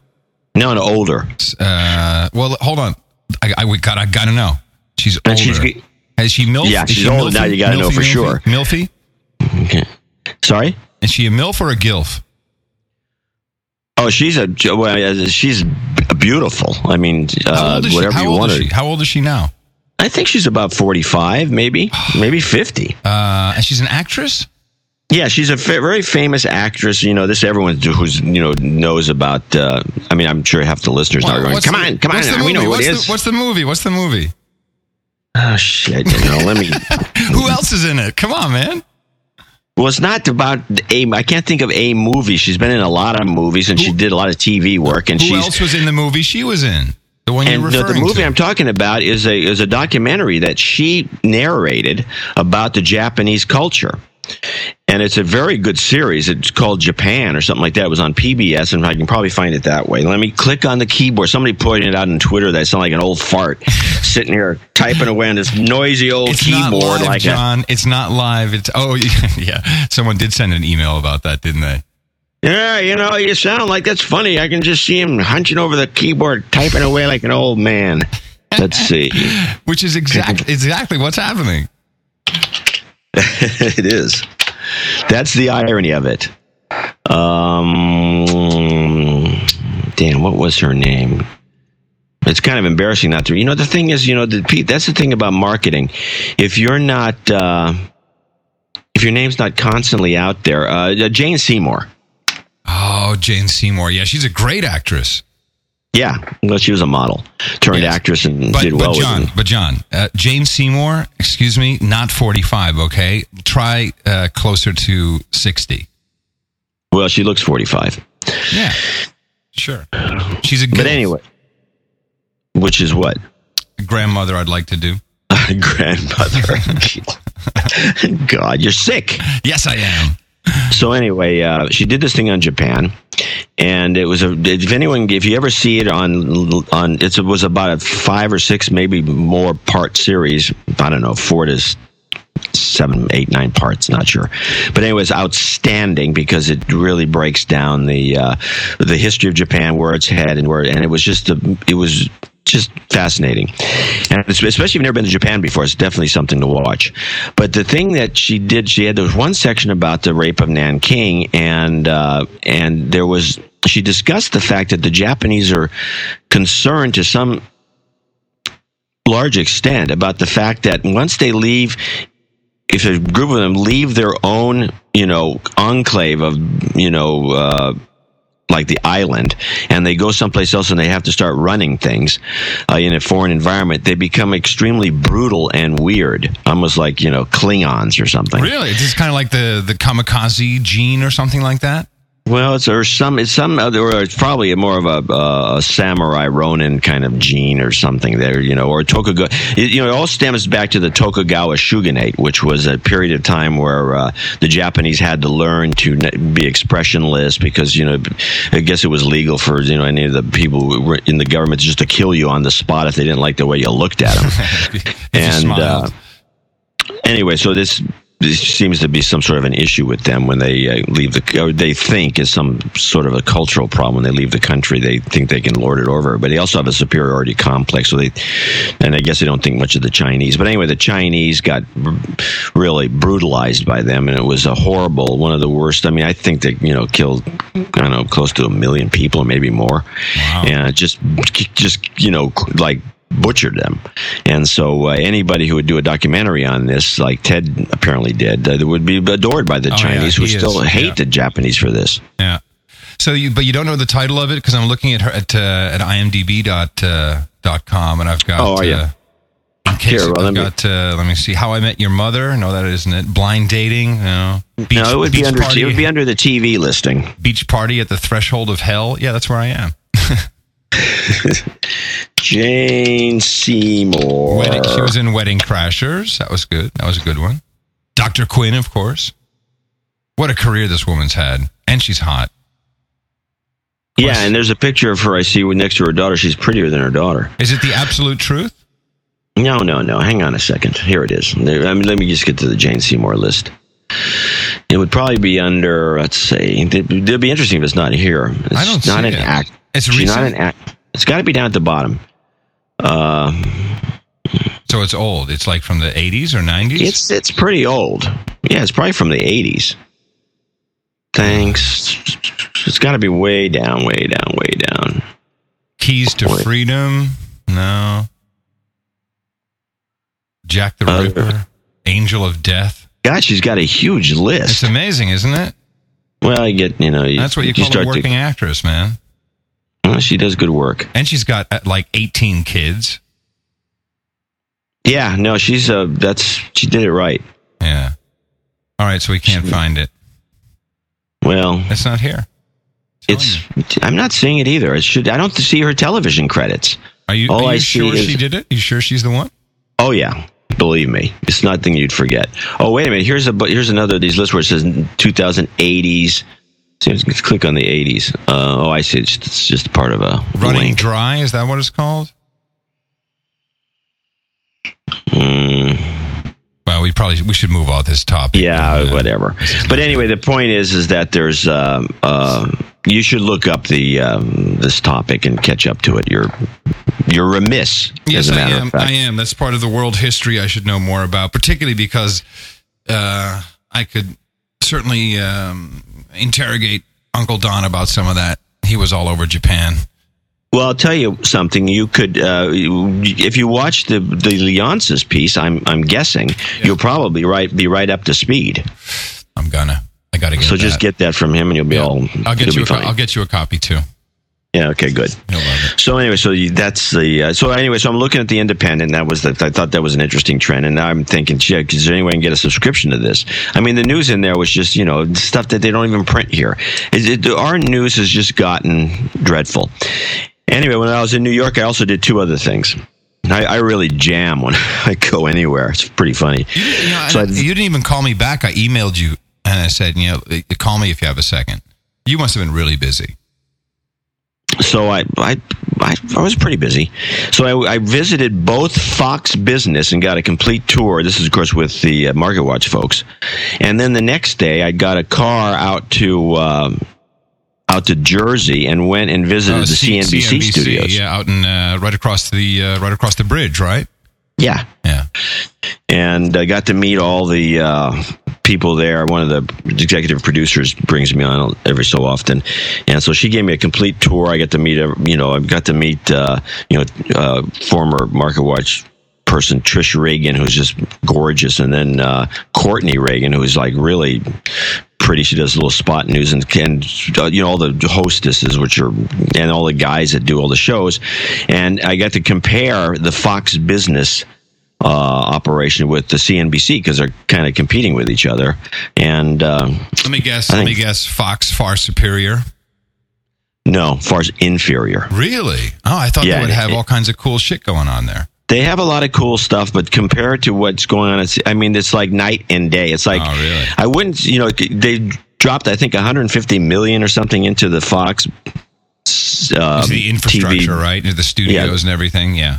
no, no, older. Uh, well, hold on. I, I we got. I gotta know. She's older. She's- Has she milf? Yeah, she's she older. Now you gotta know for milfy, sure. Milfy. Okay. Sorry. Is she a milf or a gilf? Oh, she's a well, she's beautiful. I mean, uh, whatever you want is? How old is she now? I think she's about forty-five, maybe, maybe fifty. Uh, and she's an actress. Yeah, she's a fa- very famous actress. You know, this everyone who's you know knows about. Uh, I mean, I'm sure half the listeners are going. Come the- on, come on, now, we know movie? who it what's. The, what's the movie? What's the movie? oh shit! You know, let me. Who else is in it? Come on, man. Well, it's not about a. I can't think of a movie. She's been in a lot of movies, and she did a lot of TV work. And Who else was in the movie she was in? The one and the, the movie to. I'm talking about is a is a documentary that she narrated about the Japanese culture. And it's a very good series. It's called Japan or something like that. It was on PBS, and I can probably find it that way. Let me click on the keyboard. Somebody pointed it out on Twitter that I sound like an old fart sitting here typing away on this noisy old it's keyboard. live, like a, John. It's not live. It's oh yeah. Someone did send an email about that, didn't they? yeah, you know, you sound like that's funny. I can just see him hunching over the keyboard, typing away like an old man. Let's see. Which is exact exactly what's happening. it is. That's the irony of it. Um, damn, what was her name? It's kind of embarrassing not to. You know, the thing is, you know, the, that's the thing about marketing. If you're not, uh, if your name's not constantly out there, uh, Jane Seymour. Oh, Jane Seymour. Yeah, she's a great actress. Yeah, well, she was a model, turned Yes. actress, and But, did well but John, but John, uh, Jane Seymour, excuse me, not 45, okay? Try uh, closer to 60. Well, she looks 45. Yeah. Sure. She's a good. But anyway, which is what? grandmother I'd like to do. Grandmother. God, you're sick. Yes, I am. So anyway, uh, she did this thing on Japan, and it was a. If anyone, if you ever see it on on, it was about a five or six, maybe more part series. I don't know, four to seven, eight, nine parts. Not sure, but anyway, it's outstanding because it really breaks down the uh, the history of Japan, where it's head, and where, and it was just a, it was just fascinating. And especially if you've never been to Japan before, it's definitely something to watch. But the thing that she did, she had there was one section about the rape of Nanking, and uh, and there was she discussed the fact that the Japanese are concerned to some large extent about the fact that once they leave if a group of them leave their own, you know, enclave of, you know, uh, like the island, and they go someplace else and they have to start running things uh, in a foreign environment, they become extremely brutal and weird, almost like you know Klingons or something. Really? it's kind of like the, the kamikaze gene or something like that? Well, it's or some it's some other or it's probably more of a, uh, a samurai Ronin kind of gene or something there, you know, or Tokugawa. It, you know, it all stems back to the Tokugawa shogunate, which was a period of time where uh, the Japanese had to learn to be expressionless because you know, I guess it was legal for you know any of the people in the government just to kill you on the spot if they didn't like the way you looked at them. And uh, anyway, so this this seems to be some sort of an issue with them when they uh, leave the or they think is some sort of a cultural problem when they leave the country. They think they can lord it over, but they also have a superiority complex. So they, and I guess they don't think much of the Chinese. But anyway, the Chinese got really brutalized by them, and it was a horrible, one of the worst. I mean, I think they you know killed I don't know close to a million people maybe more, Wow. and just just you know like butchered them. And so uh, anybody who would do a documentary on this, like Ted apparently did, uh, would be adored by the Oh, yeah, Chinese who he is. still hate Yeah. the Japanese for this. Yeah. So you, but you don't know the title of it because I'm looking at her at uh, at IMDb dot uh, com, and I've got. Oh, you? Uh, Here, well, I've let me- got, uh, let me see. How I Met Your Mother. No, that isn't it. Blind dating. No. Beach, no, it would be under party. it would be under the TV listing. beach party at the threshold of hell. Yeah, that's where I am. Jane Seymour. Wedding, she was in Wedding Crashers. That was good. That was a good one. Dr. Quinn, of course. What a career this woman's had. And she's hot. yeah, and there's a picture of her I see next to her daughter. She's prettier than her daughter. Is it the absolute truth? No, no, no. Hang on a second. Here it is. I mean, let me just get to the Jane Seymour list. It would probably be under. Let's say it'd, be interesting if it's not here. It's I don't not see an it. act. It's She's not an act. It's got to be down at the bottom. Uh, So it's old. It's like from the 80s or 90s? it's it's pretty old. Yeah, it's probably from the eighties. Thanks. It's got to be way down, way down, way down. Keys to Boy. Freedom? No. Jack the Uh, Ripper? Angel of Death? God, she's got a huge list. It's amazing, isn't it? well, you get you know you, That's what you call a working actress, man. Well, she does good work. And she's got uh, like 18 kids. Yeah, no, she's uh, that's she did it right. Yeah. All right, so we can't find it. Well, It's not here. it's I'm not seeing it either. It should I don't see her television credits. Are you, all are I you see sure is- she did it? You sure she's the one? Oh yeah, believe me, it's nothing you'd forget. Oh wait a minute, here's a but here's another of these lists where it says 2080s. So let's click on the 80s. Uh, oh, I see. It's, it's just part of a Running link. Dry, is that what it's called? Mm, Well, we probably we should move off this topic. yeah, Uh, whatever. But anyway, the point is, is that there's um, uh, you should look up the um, this topic and catch up to it. You're you're remiss. Yes, I am. I am. That's part of the world history I should know more about, particularly because uh, I could certainly um, interrogate Uncle Don about some of that. He was all over Japan. Well, I'll tell you something. You could, uh, if you watch the the Leonsis piece, I'm I'm guessing you'll probably right be right up to speed. I'm gonna. I gotta get. So just that. get that from him, and you'll be Yeah. all. I'll get you. A. I'll get you a copy too. Yeah. Okay. Good. You'll love it. So anyway, so that's the. Uh, so anyway, so I'm looking at the Independent. That was the. I thought that was an interesting trend, and now I'm thinking, gee, is there any way I can get a subscription to this? I mean, the news in there was just you know stuff that they don't even print here. It, it, our news has just gotten dreadful. Anyway, when I was in New York, I also did two other things. I, I really jam when I go anywhere. It's pretty funny. You, didn't- you know, So I- you didn't even call me back. I emailed you and I said, you know, call me if you have a second. You must have been really busy. So I, I, I, I was pretty busy. So I, I visited both Fox Business and got a complete tour. This is, of course, with the uh, Market Watch folks. And then the next day, I got a car out to um, out to Jersey and went and visited Uh, the C- CNBC, studios. yeah, out in uh, right across the uh, right across the bridge, right? yeah. Yeah. and I got to meet all the uh, people there. One of the executive producers brings me on every so often, and so she gave me a complete tour. I got to meet, you know, I got to meet, uh, you know, uh, former Market Watch person Trish Reagan, who's just gorgeous, and then uh, Courtney Reagan, who's like really pretty. She does a little spot news and, and uh, you know all the hostesses, which are and all the guys that do all the shows. And I got to compare the Fox Business uh, operation with the CNBC because they're kind of competing with each other. And uh, Let me guess. I Let me guess. Fox far superior. no, far inferior. Really? Oh, I thought Yeah, they would it- have all kinds of cool shit going on there. They have a lot of cool stuff, but compared to what's going on, it's, I mean, it's like night and day. It's like Oh, really? I wouldn't, you know, they dropped I think 150 million or something into the Fox. Uh, the infrastructure, TV right? Into the studios and everything. Yeah.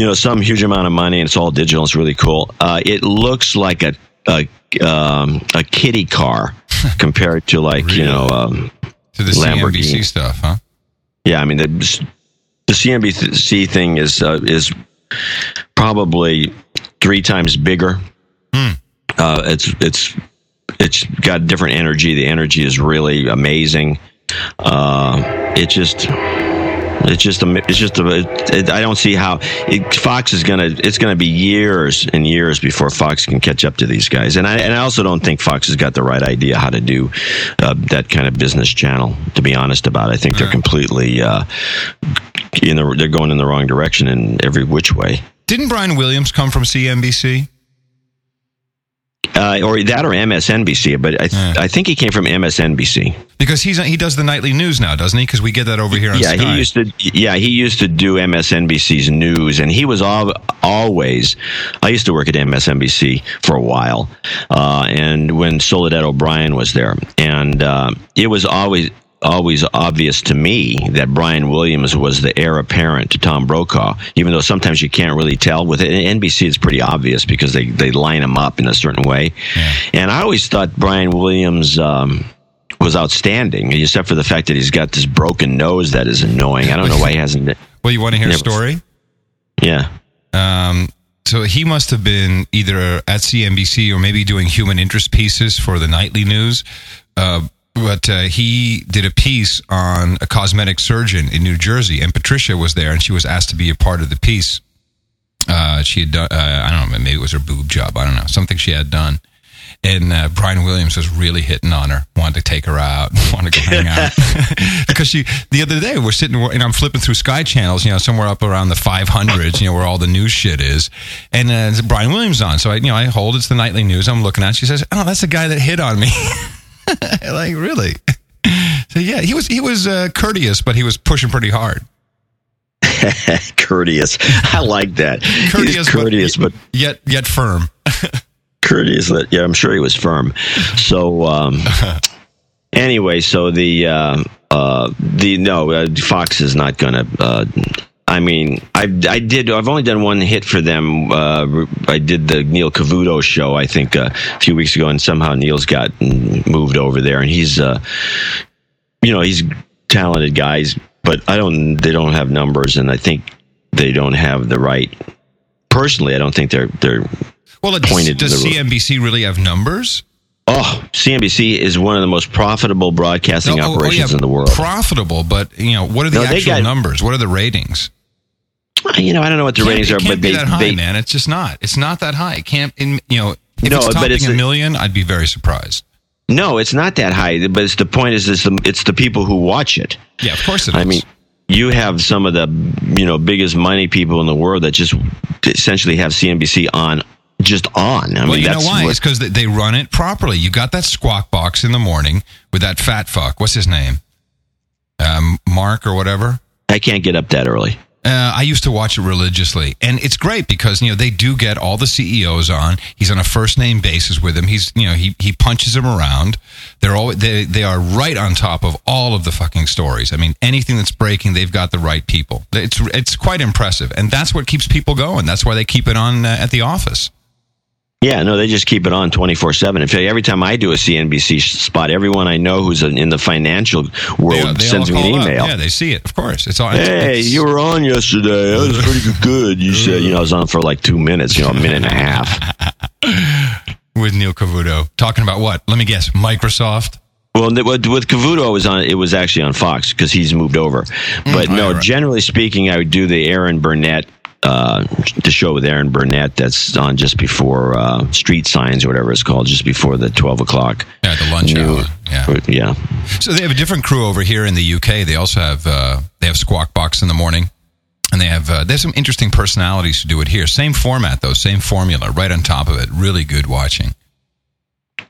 You know some huge amount of money and it's all digital it's really cool uh, it looks like a a, um, a kitty car compared to like you know um, To the Lamborghini. CNBC stuff, huh? yeah i mean the the cnbc thing is uh, is probably three times bigger Hmm. uh, it's it's it's got different energy the energy is really amazing uh, it just it's just a, it's just a, it, I don't see how it, Fox is gonna. It's gonna be years and years before Fox can catch up to these guys. And I and I also don't think Fox has got the right idea how to do uh, that kind of business channel. To be honest about, it. I think they're completely uh, in the they're going in the wrong direction in every which way. Didn't Brian Williams come from CNBC? Uh, or that or MSNBC, but I, th- Yeah. I think he came from MSNBC. Because he's he does the nightly news now, doesn't he? Because we get that over here on yeah, Sky. he used to. Yeah, he used to do MSNBC's news, and he was al- always. I used to work at MSNBC for a while, uh, and when Soledad O'Brien was there, and uh, it was always always obvious to me that Brian Williams was the heir apparent to Tom Brokaw, even though sometimes you can't really tell. With NBC, it's pretty obvious because they, they line him up in a certain way. Yeah. And I always thought Brian Williams um, was outstanding, except for the fact that he's got this broken nose that is annoying. I don't know why he hasn't. well, you want to hear a story? Yeah. Um, so he must have been either at CNBC or maybe doing human interest pieces for the nightly news. Uh, but uh, he did a piece on a cosmetic surgeon in New Jersey, and Patricia was there, and she was asked to be a part of the piece. Uh, she had done, uh, I don't know, maybe it was her boob job. I don't know, something she had done. And uh, Brian Williams was really hitting on her, wanted to take her out, wanted to go hang out. because she, the other day, we're sitting, and I'm flipping through Sky channels, you know, somewhere up around the 500s, you know, where all the news shit is. And uh, Brian Williams on. So I, you know, I hold, it's the nightly news. I'm looking at it. She says, Oh, that's the guy that hit on me. like, really? So yeah, he was, he was uh, courteous, but he was pushing pretty hard. courteous. I like that. Courteous, He's courteous, but, Yet, yet firm. courteous. That yeah, I'm sure he was firm. So um, anyway, so the uh, uh, the no uh, Fox is not going to. I mean, I I did. I've only done one hit for them. Uh, I did the Neil Cavuto show, I think, uh, a few weeks ago, and somehow Neil's got moved over there, and he's, uh, you know, he's talented guys, but I don't. They don't have numbers, and I think they don't have the right. Personally, I don't think they're they're Well, Pointed does. CNBC really have numbers? Oh, CNBC is one of the most profitable broadcasting Oh, oh, oh, operations yeah, in the world. Profitable, but you know, what are the No, actual got- numbers? What are the ratings? You know, I don't know what the ratings are, but they, that high, they man. It's just not. It's not that high. It can't. In, you know, if No, it's but it's a million, I'd be very surprised. no, it's not that high. But it's the point is, it's the, it's the people who watch it. Yeah, of course it is. I mean, you have some of the you know biggest money people in the world that just essentially have CNBC on just on. I well, mean, you know that's why? what- It's because they, they run it properly. You got that squawk box in the morning with that fat fuck. What's his name? Um, Mark or whatever. I can't get up that early. Uh, I used to watch it religiously, and it's great because you know they do get all the CEOs on. He's on a first name basis with them. He's you know he he punches them around. They're all they they are right on top of all of the fucking stories. I mean, anything that's breaking, they've got the right people. It's it's quite impressive, and that's what keeps people going. That's why they keep it on uh, at the office. Yeah, no, they just keep it on 24 7. In fact, every time I do a CNBC spot, everyone I know who's in the financial world They, they sends me an call up. email. Yeah, they see it. Of course, it's all. Hey, it's- you were on yesterday. That was pretty good-. You said, you know, I was on for like two minutes, you know, a minute and a half. with Neil Cavuto talking about what? Let me guess. Microsoft. Well, with with Cavuto, it was on. It was actually on Fox because he's moved over. Mm, but all no, right. generally speaking, I would do the Erin Burnett, uh, the show with Erin Burnett. That's on just before uh, Street Signs or whatever it's called, just before the twelve o'clock. Yeah, the lunch New- hour. Yeah. yeah. So they have a different crew over here in the UK. They also have uh, they have Squawk Box in the morning, and they have uh, there's some interesting personalities to do it here. Same format though, same formula, right on top of it. Really good watching.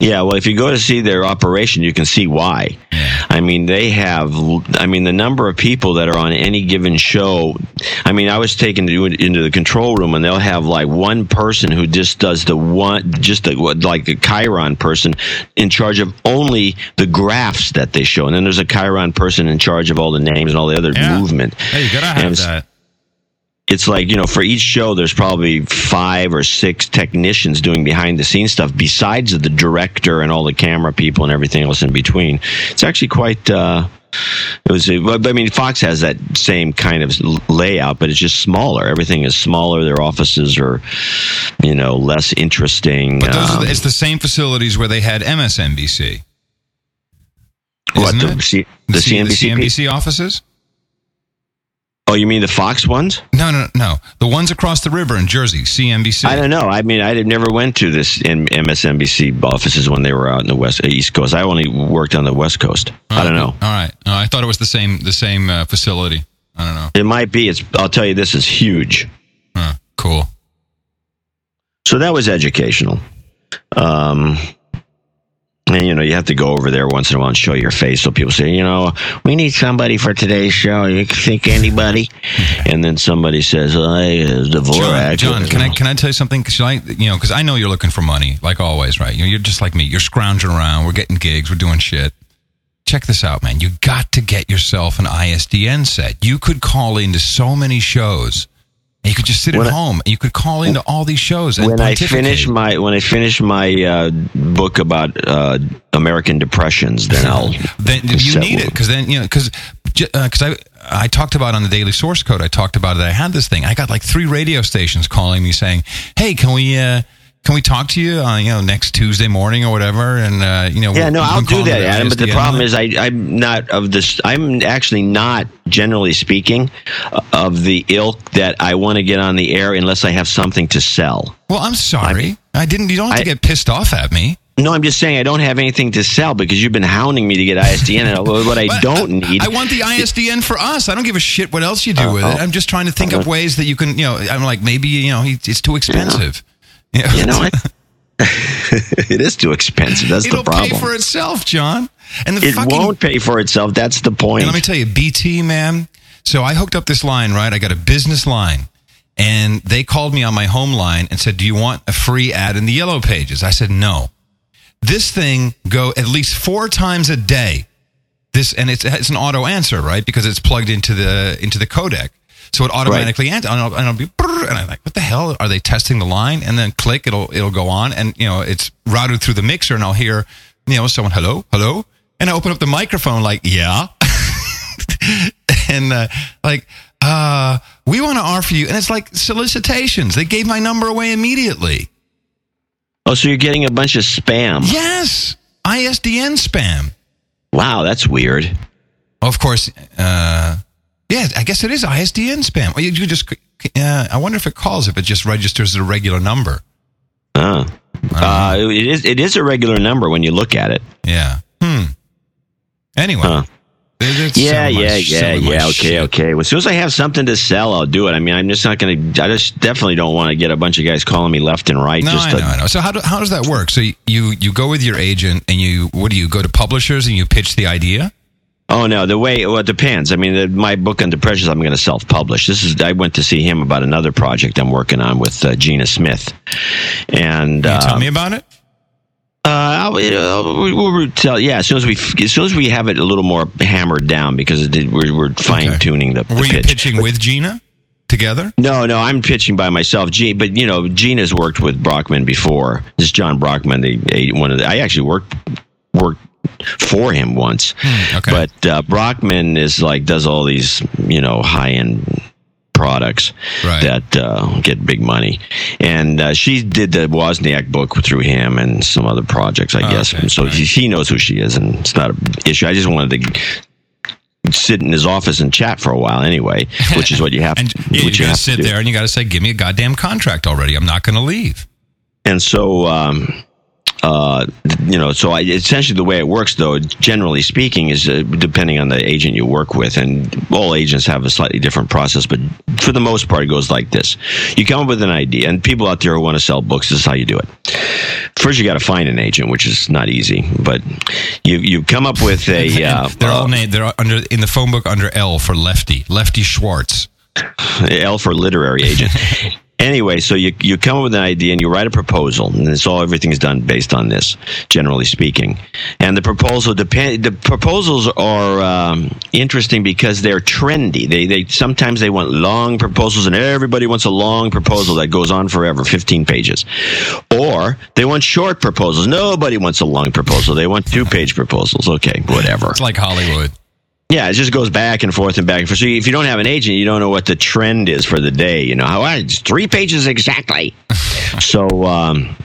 Yeah, well, if you go to see their operation, you can see why. I mean, they have. I mean, the number of people that are on any given show. I mean, I was taken to, into the control room, and they'll have like one person who just does the one, just what, like a Chiron person in charge of only the graphs that they show, and then there's a Chiron person in charge of all the names and all the other Yeah. movement. Hey, you gotta have it's- that. It's like you know for each show there's probably five or six technicians doing behind the scenes stuff besides the director and all the camera people and everything else in between it's actually quite uh it was i mean fox has that same kind of layout but it's just smaller everything is smaller their offices are you know less interesting But those are um, the, it's the same facilities where they had MSNBC. what the, it? C, the, C- CNBC, the? CNBC offices? Oh you mean the fox ones No, no, no. The ones across the river in Jersey, CNBC. I don't know. I mean, I never went to this in MSNBC offices when they were out in the west East Coast. I only worked on the West Coast. I don't know. All right. No, I thought it was the same the same uh, facility. I don't know. It might be. It's. I'll tell you, this is huge. Huh, cool. So that was educational. Um, and you know, you have to go over there once in a while and show your face, so people say, you know, we need somebody for today's show. You think anybody? and then somebody says, oh, hey, uh, Dvorak. John, John, can I can I tell you something? Because I, you know, because I know you're looking for money, like always, right? You know, you're just like me. You're scrounging around. We're getting gigs. We're doing shit. Check this out, man. You got to get yourself an ISDN set. You could call into so many shows. And you could just sit When at I- home and you could call into all these shows. And when I finish my when I finish my uh, book about uh, American depressions, then I'll. then you need it because then you know because because I I talked about on the daily source code I talked about that I had this thing I got like three radio stations calling me saying hey can we uh can we talk to you uh, you know next Tuesday morning or whatever and uh you know Yeah, no, I'll do that, Adam. But the problem is, I, I'm not of this. I'm actually not, generally speaking, uh, of the ilk that I want to get on the air unless I have something to sell. well I'm sorry I, didn't you don't have to get pissed off at me No, I'm just saying I don't have anything to sell because you've been hounding me to get ISDN, and what I don't need. I want the ISDN for us I don't give a shit what else you do with it oh. I'm just trying to think of ways that you can you know I'm like maybe you know it's too expensive you know, you know what? it is too expensive. That's it'll the problem. It'll pay for itself John and the it fucking won't pay for itself. That's the point. Let me tell you, BT, man. So I hooked up this line, right? I got a business line. And they called me on my home line and said, Do you want a free ad in the yellow pages? I said, No. This thing go at least four times a day. This and it's it's an auto answer, right? Because it's plugged into the into the codec. So it automatically answers, and I'll, and I'll be, and I'm like, "What the hell? Are they testing the line?" And then click, it'll it'll go on, and you know, it's routed through the mixer, and I'll hear, you know, someone, "Hello, hello," and I open up the microphone, like, "Yeah," and uh, like uh we want to offer you and it's like solicitations they gave my number away immediately oh, so you're getting a bunch of spam. yes isdn spam Wow, that's weird. of course uh yeah i guess it is isdn spam Or you, you just uh, i wonder if it calls if it just registers as a regular number Uh, uh, it is. It is a regular number when you look at it. yeah hmm anyway Huh. Yeah, selling my- yeah, yeah, selling yeah. Okay, shit. okay. Well, as soon as I have something to sell, I'll do it. I mean, I'm just not going to. I just definitely don't want to get a bunch of guys calling me left and right. No, just I to, know, I know. So how, do, how does that work? So you you go with your agent and you what do you go to publishers and you pitch the idea? Oh no, the way well, it depends. I mean, the, my book on depressions, I'm going to self-publish. This is. I went to see him about another project I'm working on with uh, Gina Smith, and Can you uh, tell me about it? Uh, I'll, uh, we- we'll tell. Yeah, as soon as we as soon as we have it a little more hammered down because it did, we're we're fine tuning the, the Were you pitch. pitching with Gina together? No, no, I'm pitching by myself. G, but you know, Gina's worked with Brockman before. This is John Brockman, the one of the. I actually worked worked for him once. Hmm, okay. But uh, Brockman is like does all these you know high end products Right. that uh, get big money, and uh, she did the Wozniak book through him and some other projects, I Oh, guess. okay, so right. he, he knows who she is, and it's not an issue. I just wanted to sit in his office and chat for a while anyway, which is what you have. And yeah, you you to sit to there and you got to say, "Give me a goddamn contract already. I'm not going to leave." And so, um, uh, you know, so I, essentially the way it works, though, generally speaking, is uh, depending on the agent you work with, and all agents have a slightly different process, but for the most part, it goes like this: you come up with an idea, and people out there who want to sell books, this is how you do it. First, you got to find an agent, which is not easy, but you you come up with a. Uh, they're all uh, named. They're under in the phone book under L for Lefty, Lefty Schwartz. L for literary agent. anyway, so you you come up with an idea and you write a proposal, and it's all everything's done based on this, generally speaking. And the proposal depend. The proposals are um, interesting because they're trendy. They they sometimes they want long proposals, and everybody wants a long proposal that goes on forever, fifteen pages, or they want short proposals. Nobody wants a long proposal. They want two page proposals. Okay, whatever. It's like Hollywood. Yeah, it just goes back and forth and back and forth. So if you don't have an agent, you don't know what the trend is for the day. You know how "Ah, it's three pages exactly. so um,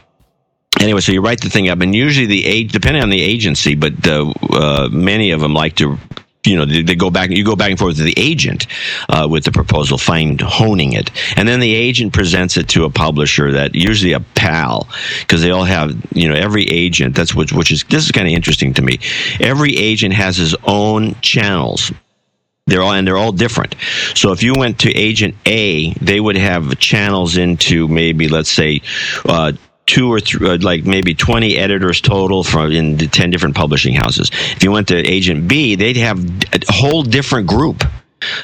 anyway, so you write the thing up, and usually the age, depending on the agency, but uh, uh, many of them like to. You know, they, go back. You go back and forth to the agent uh, with the proposal, fine honing it, and then the agent presents it to a publisher that usually a pal, because they all have. You know, every agent. That's which which is this is kind of interesting to me. Every agent has his own channels They're all and they're all different. So if you went to agent A, they would have channels into maybe let's say uh, two or three, uh, like maybe 20 editors total from in the 10 different publishing houses. If you went to agent B, they'd have a whole different group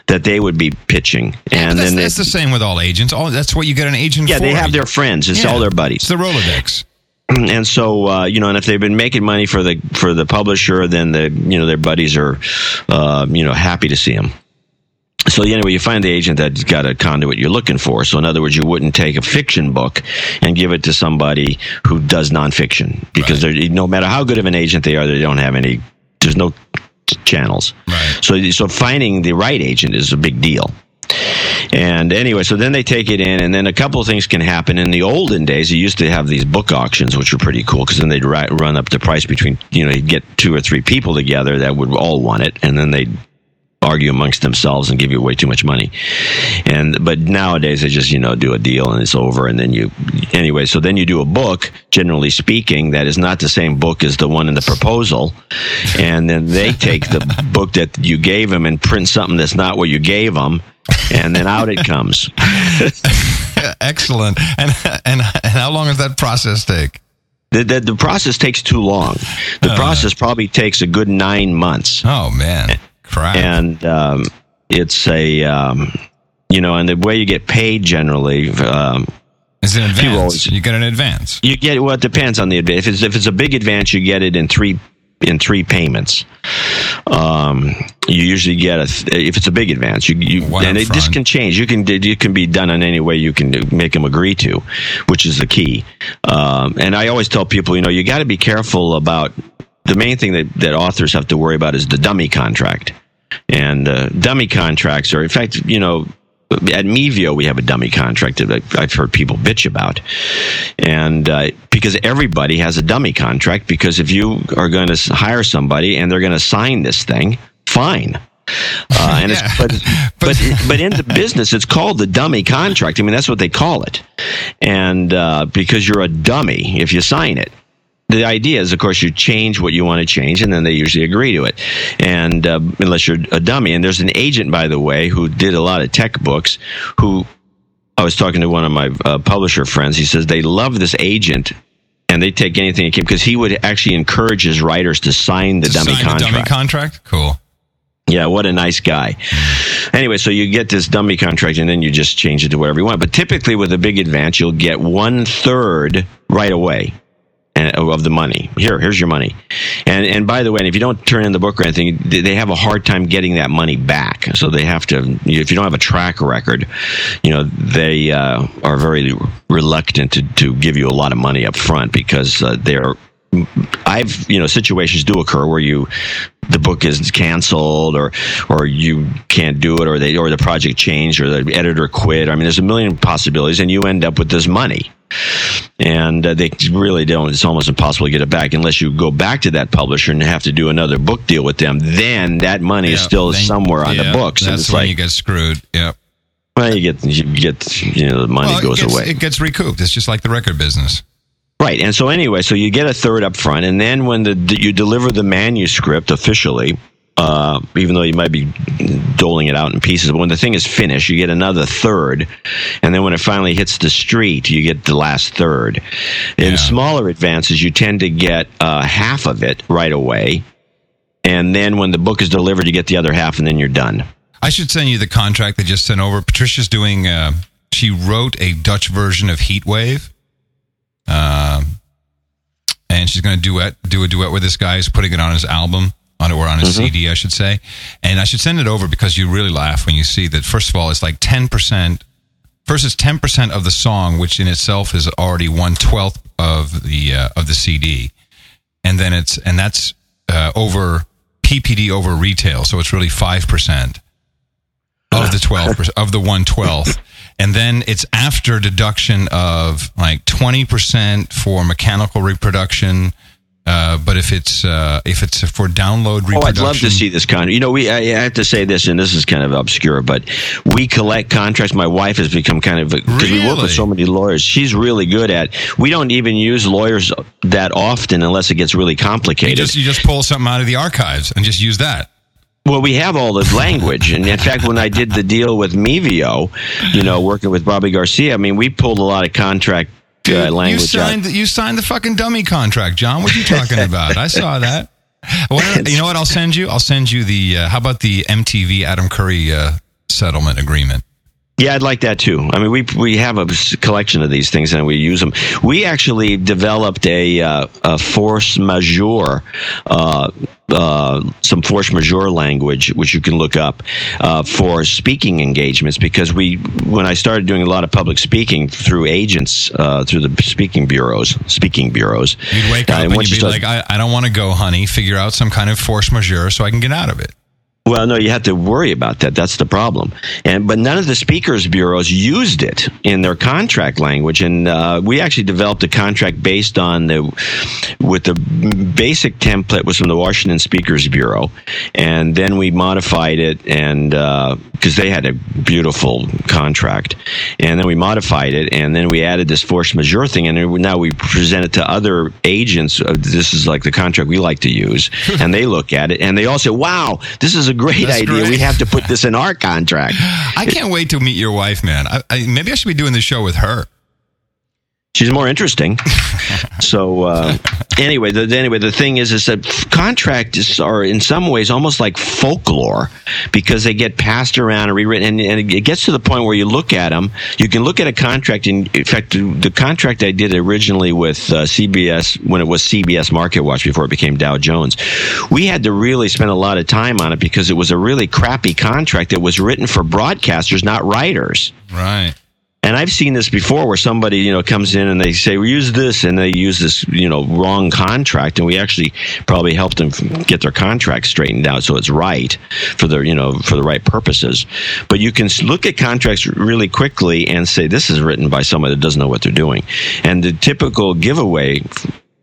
that they would be pitching. And that's, then that's the same with all agents. All that's what you get an agent yeah, for. they have their friends. It's Yeah. all their buddies. It's the Rolodex. And so, uh, you know, and if they've been making money for the for the publisher, then the you know their buddies are, uh, you know, happy to see them. So anyway, you find the agent that's got a conduit you're looking for. So in other words, you wouldn't take a fiction book and give it to somebody who does nonfiction because they're no matter how good of an agent they are, they don't have any. There's no channels. Right. So so finding the right agent is a big deal. And anyway, so then they take it in, and then a couple of things can happen. In the olden days, you used to have these book auctions, which were pretty cool because then they'd ri- run up the price between, you know, you'd get two or three people together that would all want it, and then they'd argue amongst themselves and give you way too much money. And but nowadays they just you know do a deal and it's over and then you anyway. So then you do a book, generally speaking, that is not the same book as the one in the proposal, and then they take the book that you gave them and print something that's not what you gave them. And then out it comes. Excellent. And, and and how long does that process take? The, the, the process takes too long. The Uh. process probably takes a good nine months. Oh man, and um, it's a um, you know, and the way you get paid generally, um, It's an advance. always- You get an advance. you get well. It depends on the advance. If it's if it's a big advance, you get it in three in three payments. Um, you usually get a th- if it's a big advance. You, you and it, this can change. You can it can be done in any way you can do- make them agree to, which is the key. Um, and I always tell people, you know, you got to be careful about the main thing that, that authors have to worry about is the dummy contract. And uh, dummy contracts are, in fact, you know, at Mevio we have a dummy contract that I've heard people bitch about, and uh, because everybody has a dummy contract, because if you are going to hire somebody and they're going to sign this thing, fine. Uh, and Yeah. it's, but, but but in the business, it's called the dummy contract. I mean, that's what they call it, and uh, because you're a dummy if you sign it the idea is, of course, you change what you want to change, and then they usually agree to it. And uh, unless you're a dummy, and there's an agent, by the way, who did a lot of tech books. Who I was talking to one of my uh, publisher friends. He says they love this agent, and they take anything it can because he would actually encourage his writers to sign the To dummy sign contract. the dummy contract. Cool. Yeah, what a nice guy. Anyway, so you get this dummy contract and then you just change it to whatever you want. But typically with a big advance, you'll get one third right away of the money. Here, here's your money. And and by the way, if you don't turn in the book or anything, they they have a hard time getting that money back. So they have to. If you don't have a track record, you know they uh, are very reluctant to to give you a lot of money up front because uh, they're. I've you know situations do occur where you the book is canceled or or you can't do it or they or the project changed or the editor quit. I mean, there's a million possibilities, and you end up with this money, and uh, they really don't. It's almost impossible to get it back unless you go back to that publisher and have to do another book deal with them. Then that money is still then- somewhere on yeah, the books, and That's it's when like you get screwed. Yep. well, you get you get you know the money Well, it goes gets, away. It gets recouped. It's just like the record business. Right, and so anyway, so you get a third up front, and then when the you deliver the manuscript officially, uh, even though you might be doling it out in pieces, but when the thing is finished, you get another third, and then when it finally hits the street, you get the last third. In Yeah. smaller advances, you tend to get uh, half of it right away, and then when the book is delivered, you get the other half, and then you're done. I should send you the contract they just sent over. Patricia's doing. Uh, she wrote a Dutch version of Heat Wave, um, and she's going to duet do a duet with this guy. He's putting it on his album on or on his CD, I should say. And I should send it over because you really laugh when you see that. First of all, it's like ten percent. First, it's ten percent of the song, which in itself is already one twelfth of the uh, of the CD, and then it's and that's uh, over PPD over retail, so it's really five percent of the 12 of the 112th and then it's after deduction of like 20% for mechanical reproduction uh, but if it's uh, if it's for download reproduction Oh, I'd love to see this contract. You know, we I, I have to say this, and this is kind of obscure, but we collect contracts. My wife has become kind of because we work with so many lawyers. She's really good at. We don't even use lawyers that often unless it gets really you complicated. just you just pull something out of the archives and just use that Well, we have all the language, and in fact, when I did the deal with Mevio, you know, working with Bobby Garcia, I mean, we pulled a lot of contract uh, language. you signed out. the, you signed the fucking dummy contract, John. What are you talking about? I saw that. What, you know what? I'll send you. I'll send you the. Uh, how about the MTV Adam Curry uh, settlement agreement? Yeah, I'd like that too. I mean, we we have a collection of these things and we use them. We actually developed a, uh, a force majeure, uh, uh, some force majeure language, which you can look up uh, for speaking engagements. Because we, when I started doing a lot of public speaking through agents, uh, through the speaking bureaus, speaking bureaus, You'd wake uh, up and and you'd be start- like, I, I don't want to go, honey. Figure out some kind of force majeure so I can get out of it. Well, no, you have to worry about that. That's the problem. And but none of the speakers bureaus used it in their contract language, and uh, we actually developed a contract based on the with the basic template was from the Washington Speakers Bureau, and then we modified it and because they had a beautiful contract, and then we modified it, and then we added this force majeure thing, and now we present it to other agents. Uh, This is like the contract we like to use, and they look at it and they all say, "Wow, this is a great That's idea. We great." have to put this in our contract." I can't wait to meet your wife, man. I, I, maybe I should be doing the show with her. She's more interesting. so uh, anyway, the, anyway, the thing is, is that contracts are in some ways almost like folklore because they get passed around and rewritten, and, and it gets to the point where you look at them. You can look at a contract. In, in fact, the, the contract I did originally with uh, CBS when it was CBS Market Watch before it became Dow Jones, we had to really spend a lot of time on it because it was a really crappy contract that was written for broadcasters, not writers. Right. And I've seen this before where somebody, you know, comes in and they say, we use this and they use this, you know, wrong contract. And we actually probably helped them get their contract straightened out so it's right for the, you know, for the right purposes. But you can look at contracts really quickly and say, this is written by somebody that doesn't know what they're doing. And the typical giveaway,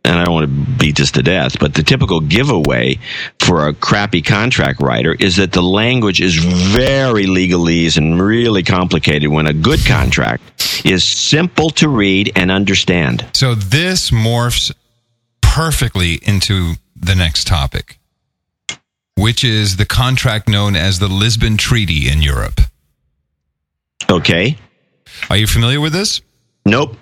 and I don't want to beat this to death, but the typical giveaway for a crappy contract writer is that the language is very legalese and really complicated when a good contract is simple to read and understand. So this morphs perfectly into the next topic, which is the contract known as the Lisbon Treaty in Europe. Okay? Are you familiar with this? Nope.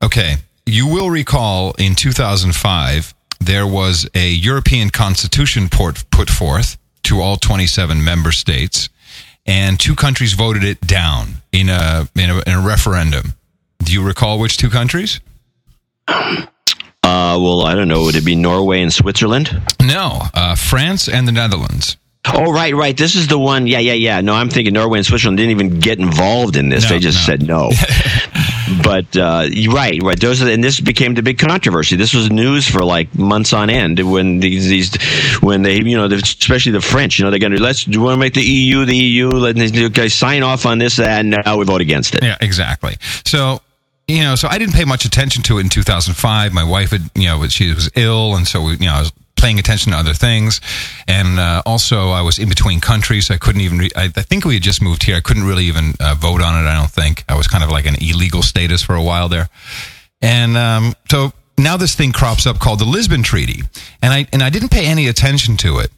Okay. You will recall in 2005, there was a European constitution port, put forth to all 27 member states, and two countries voted it down in a, in a, in a referendum. Do you recall which two countries? Uh, well, I don't know. Would it be Norway and Switzerland? No, uh, France and the Netherlands. Oh, right, right. This is the one. Yeah, yeah, yeah. No, I'm thinking Norway and Switzerland didn't even get involved in this. No, they just no. said no. but uh, right, right. Those are, and this became the big controversy. This was news for like months on end when these, these when they, you know, especially the French, you know, they're going to let's do want to make the EU the EU. Let guys sign off on this, and now we vote against it. Yeah, exactly. So, you know, so I didn't pay much attention to it in 2005. My wife had, you know, she was ill, and so we, you know, I was paying attention to other things, and uh, also I was in between countries. I couldn't even. Re- I, I think we had just moved here. I couldn't really even uh, vote on it. I don't think I was kind of like an illegal status for a while there, and um, so now this thing crops up called the Lisbon Treaty, and I and I didn't pay any attention to it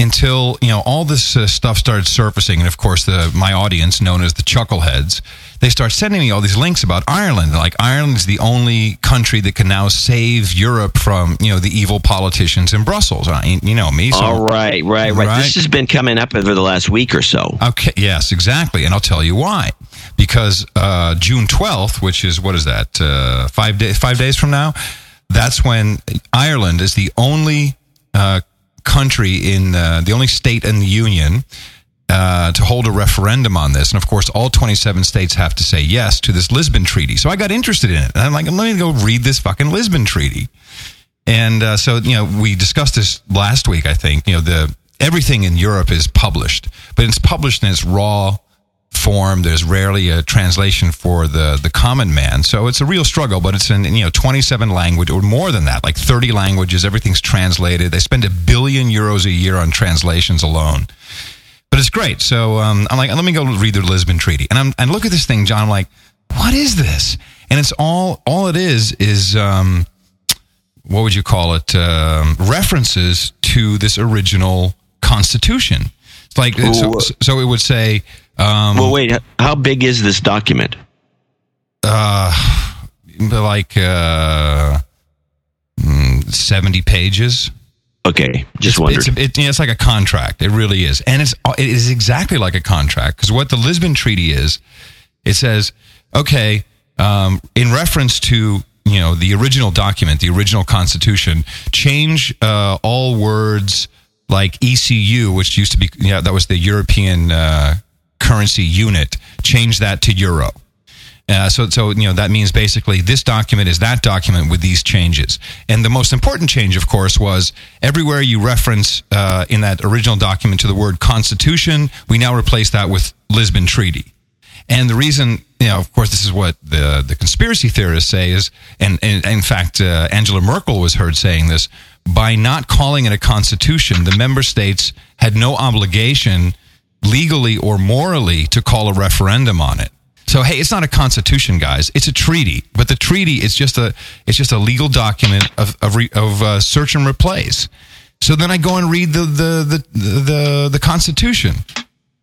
until you know all this uh, stuff started surfacing, and of course the my audience, known as the Chuckleheads, they start sending me all these links about Ireland. Like Ireland is the only country that can now save Europe from you know the evil politicians in Brussels. I, you know me. So All right, right, right, Right. This has been coming up over the last week or so. Okay, yes, exactly, and I'll tell you why. Because uh, June twelfth, which is what is that? Uh, five days. Five days from now, that's when Ireland is the only uh, country in uh, the only state in the union. Uh, to hold a referendum on this, and of course, all 27 states have to say yes to this Lisbon Treaty. So I got interested in it, and I'm like, let me go read this fucking Lisbon Treaty. And uh, so, you know, we discussed this last week. I think you know the everything in Europe is published, but it's published in its raw form. There's rarely a translation for the the common man, so it's a real struggle. But it's in you know 27 language or more than that, like 30 languages. Everything's translated. They spend a billion euros a year on translations alone. But it's great. So um, I'm like, let me go read the Lisbon Treaty, and I'm and look at this thing, John. I'm like, what is this? And it's all all it is is. Um, what would you call it? Um, references to this original Constitution. It's like so, so it would say. Um, Well, wait. How big is this document? uh, like uh, mm, 70 pages. Okay, just it's, wondered. It's, it, yeah, it's like a contract. It really is, and it's it is exactly like a contract because what the Lisbon Treaty is, it says, okay, um, in reference to you know the original document, the original Constitution, change uh, all words like ECU, which used to be yeah that was the European uh, currency unit, change that to euro. Uh, so, so you know that means basically this document is that document with these changes. And the most important change, of course, was everywhere you reference uh, in that original document to the word Constitution, we now replace that with Lisbon Treaty. And the reason, you know, of course, this is what the the conspiracy theorists say is, and, and in fact, uh, Angela Merkel was heard saying this by not calling it a constitution, the member states had no obligation, legally or morally, to call a referendum on it. So hey, it's not a constitution, guys. It's a treaty, but the treaty is just a it's just a legal document of of, re, of uh, search and replace. So then I go and read the the the the, the Constitution.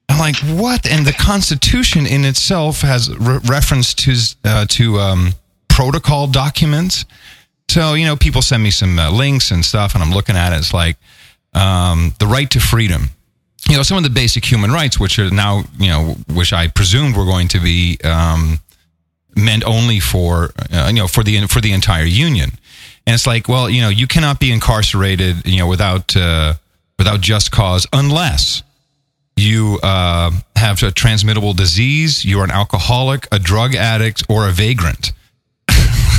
I'm like, what? And the Constitution in itself has re- reference to uh, to um, protocol documents. So you know, people send me some uh, links and stuff, and I'm looking at it. It's like um, the right to freedom. You know, some of the basic human rights, which are now you know, which I presumed were going to be um, meant only for uh, you know for the for the entire union. And it's like, well, you know, you cannot be incarcerated, you know, without uh, without just cause unless you uh, have a transmittable disease, you're an alcoholic, a drug addict, or a vagrant.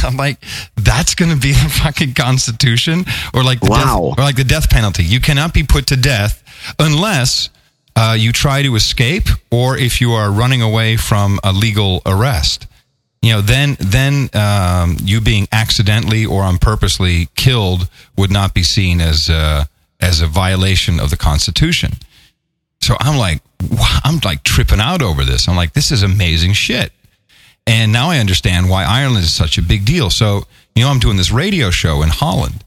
I'm like, that's going to be the fucking Constitution, or like the Wow. death, or like the death penalty. You cannot be put to death unless uh, you try to escape, or if you are running away from a legal arrest. You know, then then um, you being accidentally or on purposely killed would not be seen as uh, as a violation of the Constitution. So I'm like, I'm like tripping out over this. I'm like, this is amazing shit. And now I understand why Ireland is such a big deal. So, you know, I'm doing this radio show in Holland.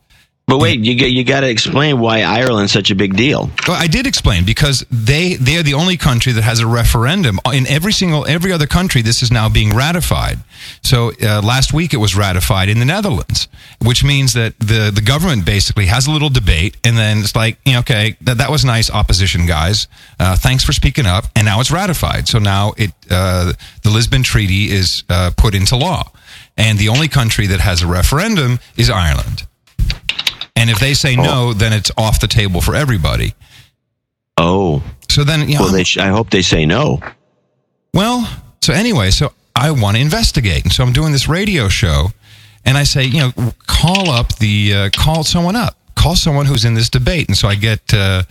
But wait, you you got to explain why Ireland's such a big deal. Well, I did explain because they they are the only country that has a referendum. In every single every other country, this is now being ratified. So uh, last week it was ratified in the Netherlands, which means that the the government basically has a little debate, and then it's like, you know, okay, that that was nice, opposition guys. Uh, thanks for speaking up, and now it's ratified. So now it uh, the Lisbon Treaty is uh, put into law, and the only country that has a referendum is Ireland. And if they say no, then it's off the table for everybody. Oh, So then, you know, well, they sh- I hope they say no. well, so anyway, so I want to investigate, and so I'm doing this radio show, and I say, you know, call up the uh, call someone up, call someone who's in this debate, and so I get uh,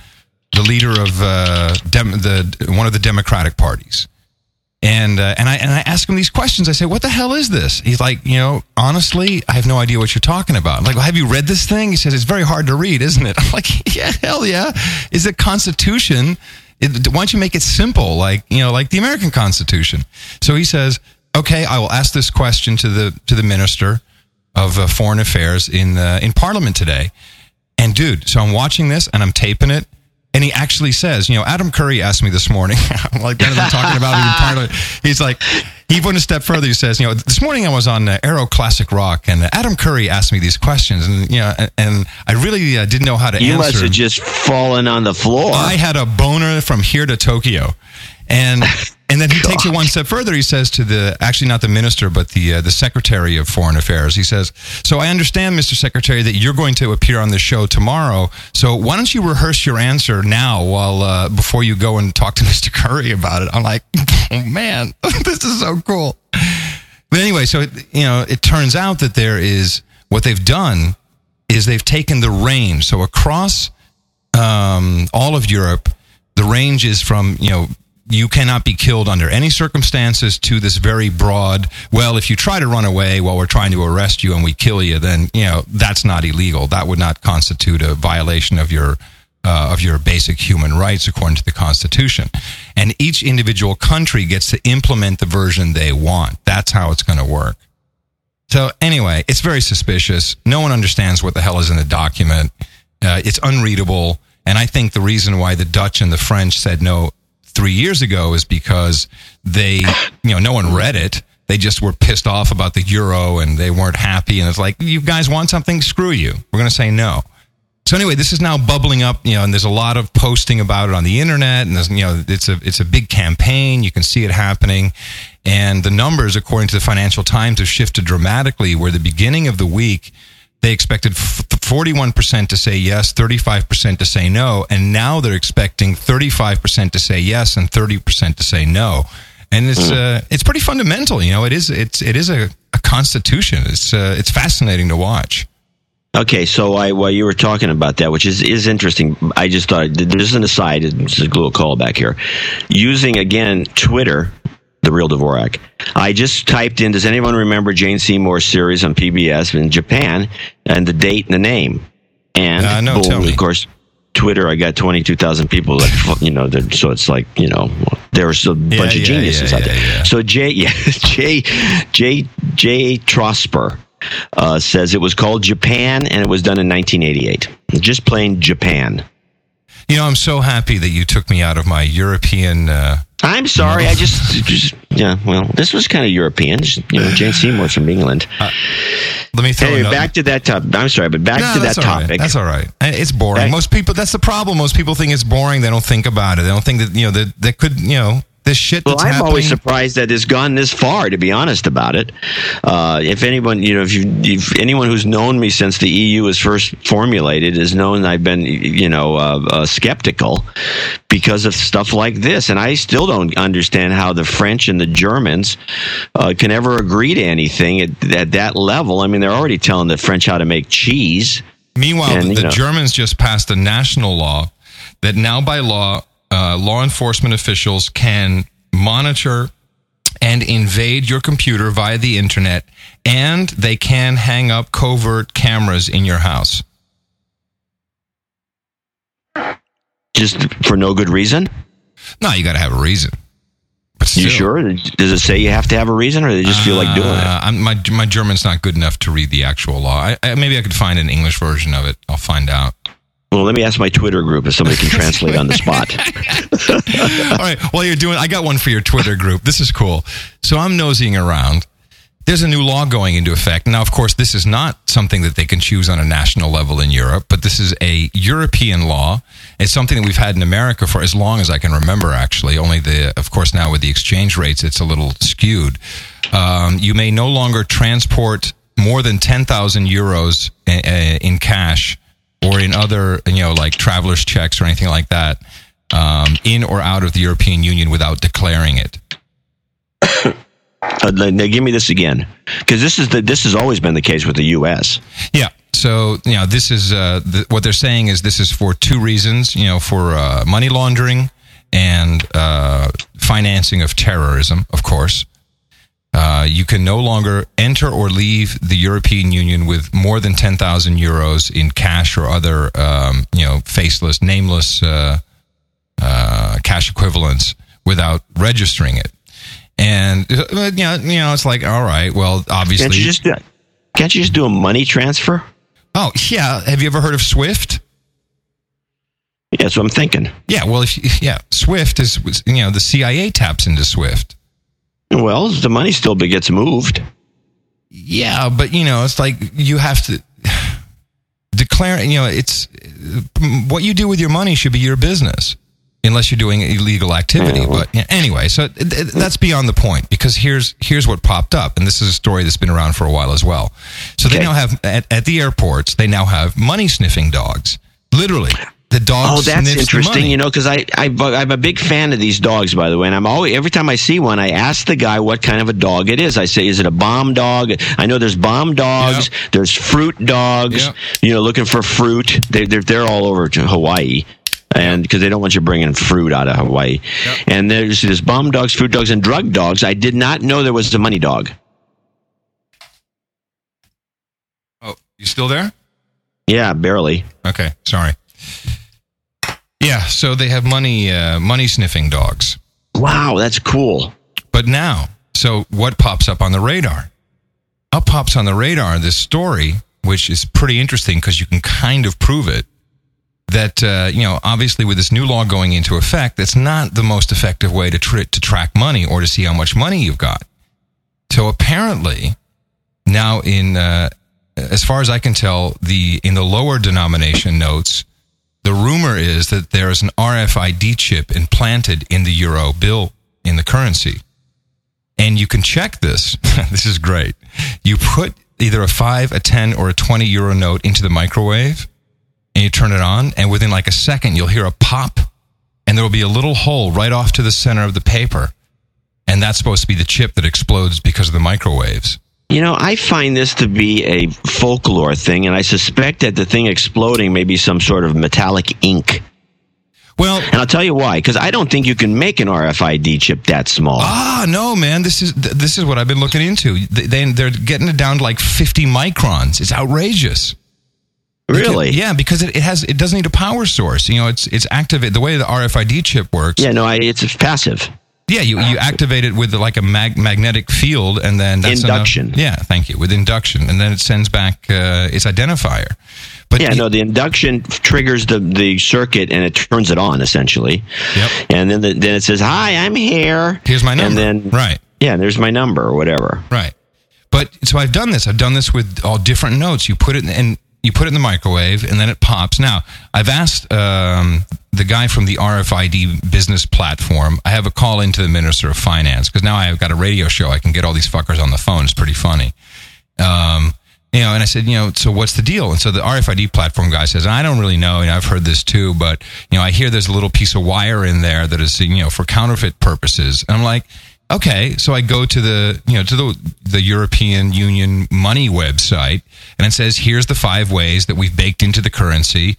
the leader of uh, dem- the one of the Democratic parties, and uh, and I and I ask him these questions. I say, "What the hell is this?" He's like, "You know, honestly, I have no idea what you're talking about." I'm like, well, "Have you read this thing?" He says, "It's very hard to read, isn't it?" I'm like, "Yeah, hell yeah! Is it Constitution? It, why don't you make it simple, like you know, like the American Constitution?" So he says, "Okay, I will ask this question to the to the minister of uh, Foreign Affairs in uh, in Parliament today." And dude, so I'm watching this and I'm taping it. And he actually says, you know, Adam Curry asked me this morning, like, what are talking about in Parliament? He's like, he went a step further. He says, you know, this morning I was on uh, Arrow Classic Rock and Adam Curry asked me these questions. And, you know, and, and I really uh, didn't know how to You answer. must have just fallen on the floor. I had a boner from here to Tokyo, and and then he takes it one step further. He says to the actually not the minister, but the uh, the secretary of foreign affairs. He says, "So I understand, Mr. Secretary, that you're going to appear on the show tomorrow. So why don't you rehearse your answer now, while uh, before you go and talk to Mr. Curry about it?" I'm like, "Oh man, this is so cool." But anyway, so it, you know, it turns out that there is what they've done is they've taken the range. So across um, all of Europe, the range is from you know you cannot be killed under any circumstances to this very broad. Well, if you try to run away while we're trying to arrest you and we kill you, then you know that's not illegal. That would not constitute a violation of your uh, of your basic human rights according to the Constitution. And each individual country gets to implement the version they want. That's how it's going to work. So anyway, it's very suspicious. No one understands what the hell is in the document. Uh, it's unreadable. And I think the reason why the Dutch and the French said no three years ago is because they, you know, no one read it. They just were pissed off about the euro and they weren't happy. And it's like, you guys want something? Screw you. We're going to say no. So anyway, this is now bubbling up, you know, and there's a lot of posting about it on the internet, and there's, you know, it's a it's a big campaign. You can see it happening, and the numbers, according to the Financial Times, have shifted dramatically. Where the beginning of the week, they expected 41% to say yes, 35% to say no, and now they're expecting 35% to say yes and 30% to say no. And it's uh, it's pretty fundamental, you know. It is it's it is a, a constitution. It's uh, it's fascinating to watch. Okay, so I, while you were talking about that, which is, is interesting, I just thought this is an aside. This is a little callback here. Using again Twitter, the real Dvorak. I just typed in. Does anyone remember Jane Seymour's series on PBS in Japan and the date and the name? And Uh, no, boom, of course, Twitter. I got twenty two thousand people. That, you know, so it's like you know, there's a bunch Yeah, of yeah, geniuses yeah, out there. So J, yeah, J, J, J. Trosper uh, says it was called Japan and it was done in 1988. Just plain Japan. You know, I'm so happy that you took me out of my European. Uh, I'm sorry, I just, just yeah. Well, this was kind of European. You know, Jane Seymour's from England. let me throw Anyway, another- back to that topic. I'm sorry, but back No, to that all right. topic. That's all right. Uh, It's boring. Back- Most people. That's the problem. Most people think it's boring. They don't think about it. They don't think that you know that that could you know this shit. Well, I'm happening. always surprised that it's gone this far. To be honest about it, uh, if anyone, you know, if you, if anyone who's known me since the EU was first formulated has known I've been, you know, uh, uh, skeptical because of stuff like this, and I still don't understand how the French and the Germans uh, can ever agree to anything at, at that level. I mean, they're already telling the French how to make cheese. Meanwhile, And, the, the. Germans just passed a national law that now, by law, uh, law enforcement officials can monitor and invade your computer via the internet, and they can hang up covert cameras in your house. Just for no good reason? No, you got to have a reason. But You sure? Does it say you have to have a reason, or they just feel like doing it? Uh, I'm, my my German's not good enough to read the actual law. I, I, maybe I could find an English version of it. I'll find out. Well, let me ask my Twitter group if somebody can translate on the spot. All right. While you're doing, I got one for your Twitter group. This is cool. So I'm nosying around. There's a new law going into effect. Now, of course, this is not something that they can choose on a national level in Europe, but this is a European law. It's something that we've had in America for as long as I can remember, actually. Only the, of course, now with the exchange rates, it's a little skewed. Um, you may no longer transport more than 10,000 euros uh, uh, in cash or in other, you know, like traveler's checks or anything like that, um, in or out of the European Union without declaring it. Uh, now give me this again, because this is the this has always been the case with the U.S. Yeah. So, you know, this is uh, the, what they're saying is this is for two reasons, you know, for uh, money laundering and uh, financing of terrorism, of course. Uh, you can no longer enter or leave the European Union with more than 10,000 euros in cash or other, um, you know, faceless, nameless uh, uh, cash equivalents without registering it. And, uh, you know, you know, it's like, all right, well, obviously. Can't you just do, can't you just do a money transfer? Oh yeah, have you ever heard of Swift? Yeah, that's what I'm thinking. Yeah, well, if you, yeah, Swift is you know the CIA taps into Swift. Well, the money still gets moved. Yeah, but you know it's like you have to declare. You know, it's what you do with your money should be your business, unless you're doing illegal activity. But yeah, anyway, so th- th- that's beyond the point because here's here's what popped up, and this is a story that's been around for a while as well. So they now have at, at the airports they now have money sniffing dogs, literally. The dog Oh, that's interesting. You know, because I, I I'm a big fan of these dogs, by the way. And I'm always every time I see one, I ask the guy what kind of a dog it is. I say, is it a bomb dog? I know there's bomb dogs. There's fruit dogs. Yep. You know, looking for fruit. They, they're they're all over to Hawaii. And because they don't want you bringing fruit out of Hawaii, and there's there's bomb dogs, fruit dogs, and drug dogs. I did not know there was a money dog. Oh, you still there? Yeah, barely. Okay, sorry. Yeah, so they have money uh, money sniffing dogs. Wow, that's cool. But now, so what pops up on the radar? Up pops on the radar this story, which is pretty interesting because you can kind of prove it. that uh, you know obviously with this new law going into effect that's not the most effective way to tr- to track money or to see how much money you've got so apparently now in uh, as far as i can tell the in the lower denomination notes the rumor is that there is an rfid chip implanted in the euro bill in the currency and you can check this this is great you put either a 5 a 10 or a 20 euro note into the microwave and you turn it on, and within like a second, you'll hear a pop, and there will be a little hole right off to the center of the paper. And that's supposed to be the chip that explodes because of the microwaves. You know, I find this to be a folklore thing, and I suspect that the thing exploding may be some sort of metallic ink. Well, and I'll tell you why. Because I don't think you can make an RFID chip that small. Ah, no, man. This is this is what I've been looking into. They, they're getting it down to like 50 microns. It's outrageous. Really? Because, yeah, because it, it has it doesn't need a power source. You know, it's it's active. the way the RFID chip works. Yeah, no, I, it's passive. Yeah, you, you activate it with like a mag- magnetic field, and then that's induction. Enough. Yeah, thank you. With induction, and then it sends back uh, its identifier. But yeah, no, the induction triggers the, the circuit and it turns it on essentially. Yep. And then the, then it says, "Hi, I'm here. Here's my number." And then right. Yeah, there's my number or whatever. Right. But so I've done this. I've done this with all different notes. You put it in, and you put it in the microwave and then it pops. Now, I've asked um, the guy from the RFID business platform. I have a call into the Minister of Finance because now I've got a radio show. I can get all these fuckers on the phone. It's pretty funny. Um, you know, and I said, you know, so what's the deal? And so the RFID platform guy says, I don't really know. And I've heard this too, but you know, I hear there's a little piece of wire in there that is, you know, for counterfeit purposes. And I'm like, okay, so I go to the you know to the the European Union money website, and it says here's the five ways that we've baked into the currency.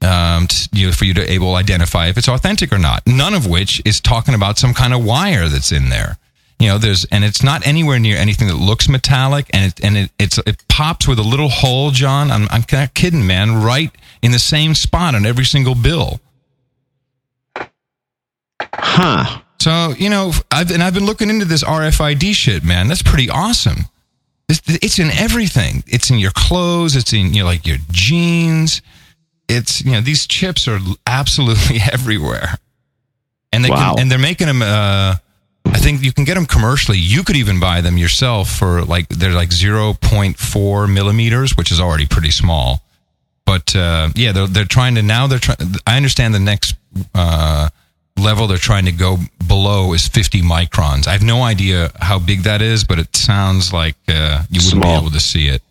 Um, to, you know, for you to able identify if it's authentic or not. None of which is talking about some kind of wire that's in there. You know, there's and it's not anywhere near anything that looks metallic, and it and it it's it pops with a little hole, John. I'm I'm not kidding, man. Right in the same spot on every single bill. Huh. So you know, I've and I've been looking into this RFID shit, man. That's pretty awesome. It's, it's in everything. It's in your clothes. It's in you know, like your jeans. It's you know these chips are absolutely everywhere, and they wow. can, and they're making them. Uh, I think you can get them commercially. You could even buy them yourself for like they're like zero point four millimeters, which is already pretty small. But uh, yeah, they're they're trying to now. They're trying. I understand the next. Uh, level they're trying to go below is 50 microns. I have no idea how big that is, but it sounds like uh, you wouldn't Small. be able to see it.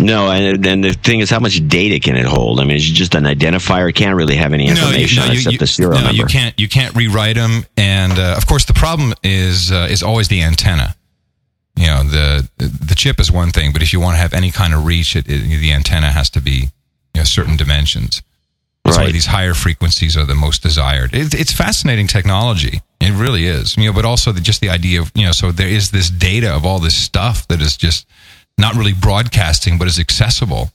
No, and, and the thing is, how much data can it hold? I mean, it's just an identifier. It can't really have any information no, you, except you, the serial no, number. you can't. You can't rewrite them, and uh, of course, the problem is uh, is always the antenna. You know, the the chip is one thing, but if you want to have any kind of reach, it, it, the antenna has to be you know, certain dimensions. That's Right. why these higher frequencies are the most desired. It, it's fascinating technology. It really is. You know, but also the, just the idea of you know, so there is this data of all this stuff that is just not really broadcasting, but is accessible.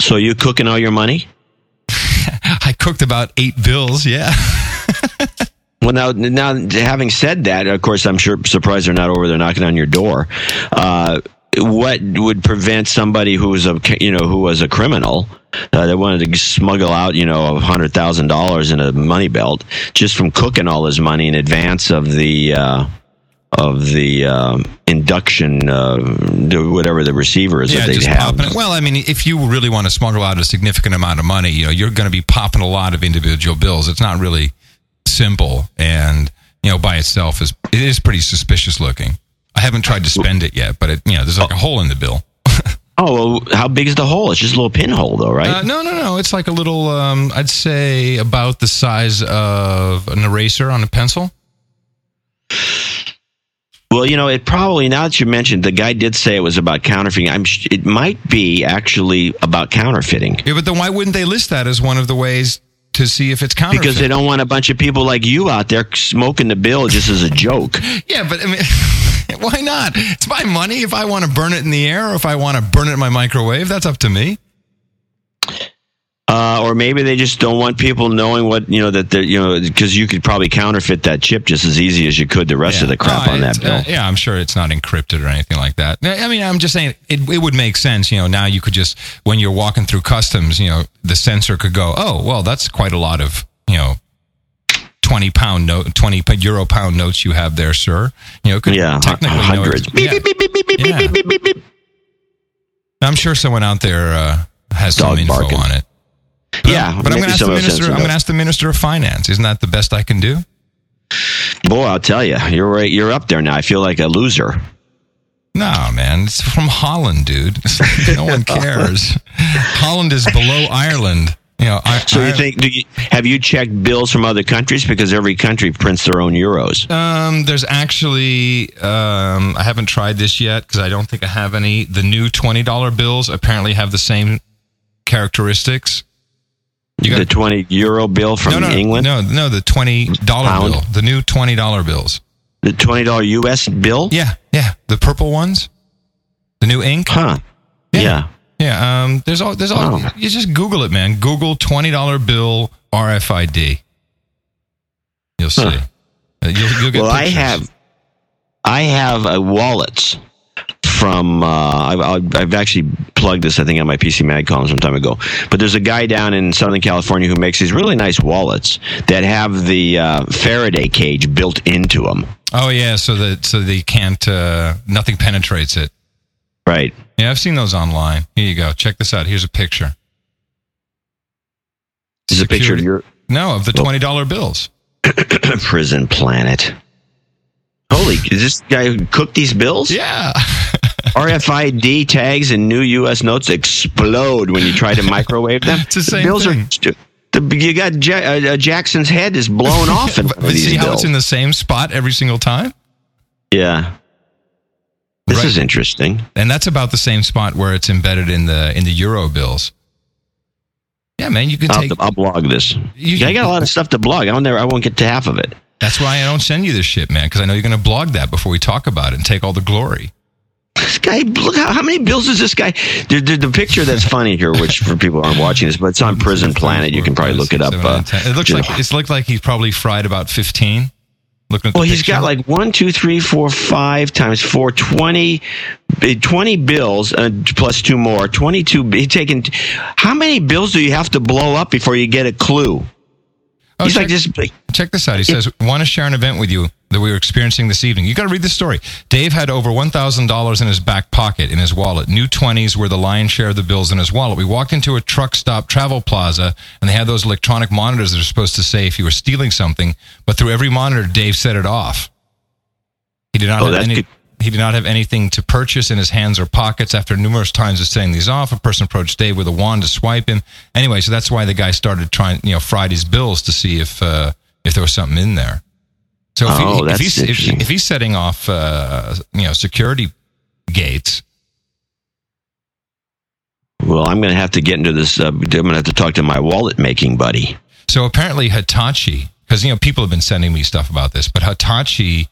So you cooking all your money? I cooked about eight bills. Yeah. Well, now, now, having said that, of course, I'm sure surprised they're not over there knocking on your door. Uh, what would prevent somebody who was a you know who was a criminal uh, that wanted to smuggle out you know a hundred thousand dollars in a money belt just from cooking all his money in advance of the uh, of the um, induction uh, whatever the receiver is that they just have. popping it. Well, I mean, if you really want to smuggle out a significant amount of money, you know, you're going to be popping a lot of individual bills. It's not really simple, and you know, by itself is it is pretty suspicious looking. I haven't tried to spend it yet, but it, you know, there's like a hole in the bill. Oh, well, how big is the hole? It's just a little pinhole, though, right? Uh, no, no, no. It's like a little. Um, I'd say about the size of an eraser on a pencil. Well, you know, it probably now that you mentioned, the guy did say it was about counterfeiting. I'm. It might be actually about counterfeiting Yeah, but then why wouldn't they list that as one of the ways to see if it's counterfeit? because they don't want a bunch of people like you out there smoking the bill just as a joke. Yeah, but I mean, why not? It's my money. If I want to burn it in the air or if I want to burn it in my microwave, that's up to me. Uh, or maybe they just don't want people knowing what you know that they're you know because you could probably counterfeit that chip just as easy as you could the rest of the crap No, on that bill. uh, yeah, I'm sure it's not encrypted or anything like that. I mean, I'm just saying it, it would make sense. You know, now you could just when you're walking through customs, you know, the sensor could go, oh, well, that's quite a lot of you know. 20 pound note 20 euro pound notes you have there sir you know could yeah, technically know hundreds. yeah. Yeah. i'm sure someone out there uh, has some info barking. on it Yeah, but i'm going to ask the some of those minister i'm going to ask the minister of finance isn't that the best i can do Boy, I'll tell you, you're right. You're up there now. I feel like a loser. No, man, it's from Holland, dude. No one cares. Holland is below Ireland. You know, I, So I- you think? Do you, have you checked bills from other countries because every country prints their own euros? Um, there's actually, um, I haven't tried this yet because I don't think I have any. The new twenty dollar bills apparently have the same characteristics. You got the twenty euro bill from no, no, England, no, no, the twenty dollar bill, the new twenty dollar bills. the twenty dollar U.S. bill. Yeah, yeah, the purple ones, the new ink. Huh. Yeah. Yeah. Yeah, um, there's all there's all. Wow. You just Google it, man. Google twenty dollar bill RFID. You'll see. Huh. Uh, You'll, you'll get Well, I have, I have a wallets from. Uh, I've, I've I've actually plugged this. I think on my PC Mag column some time ago. But there's a guy down in Southern California who makes these really nice wallets that have the uh, Faraday cage built into them. Oh yeah, so that so they can't. Uh, nothing penetrates it. Right. Yeah, I've seen those online. Here you go. Check this out. Here's a picture. This is a picture of your No, of the twenty dollar bills. prison planet. Holy! Is this guy who cooked these bills? Yeah. RFID tags and new U.S. notes explode when you try to microwave them. It's the same bills thing. Are, stu- the, you got Ja- uh, uh, Jackson's head is blown off in one of these see how bills. it's in the same spot every single time, yeah, this Right. is interesting. and that's about the same spot where it's embedded in the in the euro bills. Yeah, man, you can I'll, take. I'll blog this. You- I got a lot of stuff to blog. I don't never. I won't get to half of it. That's why I don't send you this shit, man, because I know you're going to blog that before we talk about it and take all the glory. This guy, look how, how many bills is this guy? The, the, the picture that's funny here, which for people who aren't watching this, but it's on Prison Planet. You can probably look it up. Uh, it looks like it's looked like he's probably fried about fifteen. Looking at Well, he's picture. got like one, two, three, four, five times four, 20, eh, 20 bills uh, plus two more. 22. He's taking. How many bills do you have to blow up before you get a clue? Oh, he's check, like just. check this out. He says, "Want to share an event with you that we were experiencing this evening." You got to read the story. Dave had over one thousand dollars in his back pocket in his wallet. New twenties were the lion's share of the bills in his wallet. We walked into a truck stop travel plaza, and they had those electronic monitors that are supposed to say if you were stealing something. But through every monitor, Dave set it off. He did not Oh, have any. good. He did not have anything to purchase in his hands or pockets. After numerous times of setting these off, a person approached Dave with a wand to swipe him. Anyway, so that's why the guy started trying, you know, fried his bills to see if uh, if there was something in there. So if, Oh, he, if he's if, if he's setting off, uh, you know, security gates, Well, I'm going to have to get into this. Uh, I'm going to have to talk to my wallet making buddy. So apparently Hitachi, because you know people have been sending me stuff about this, but Hitachi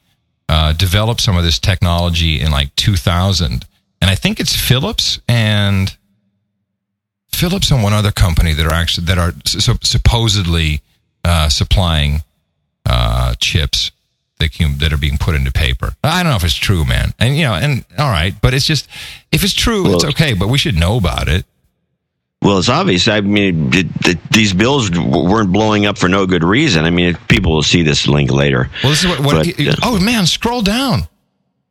uh, developed some of this technology in like 2000, and I think it's Philips and Philips and one other company that are actually that are su- supposedly uh, supplying uh, chips that can, that are being put into paper. I don't know if it's true, man, and you know, and all right, but it's just if it's true, it's okay, but we should know about it. Well, it's obvious. I mean, it, it, these bills w- weren't blowing up for no good reason. I mean, people will see this link later. Well, this is what. what But, uh, oh man, scroll down.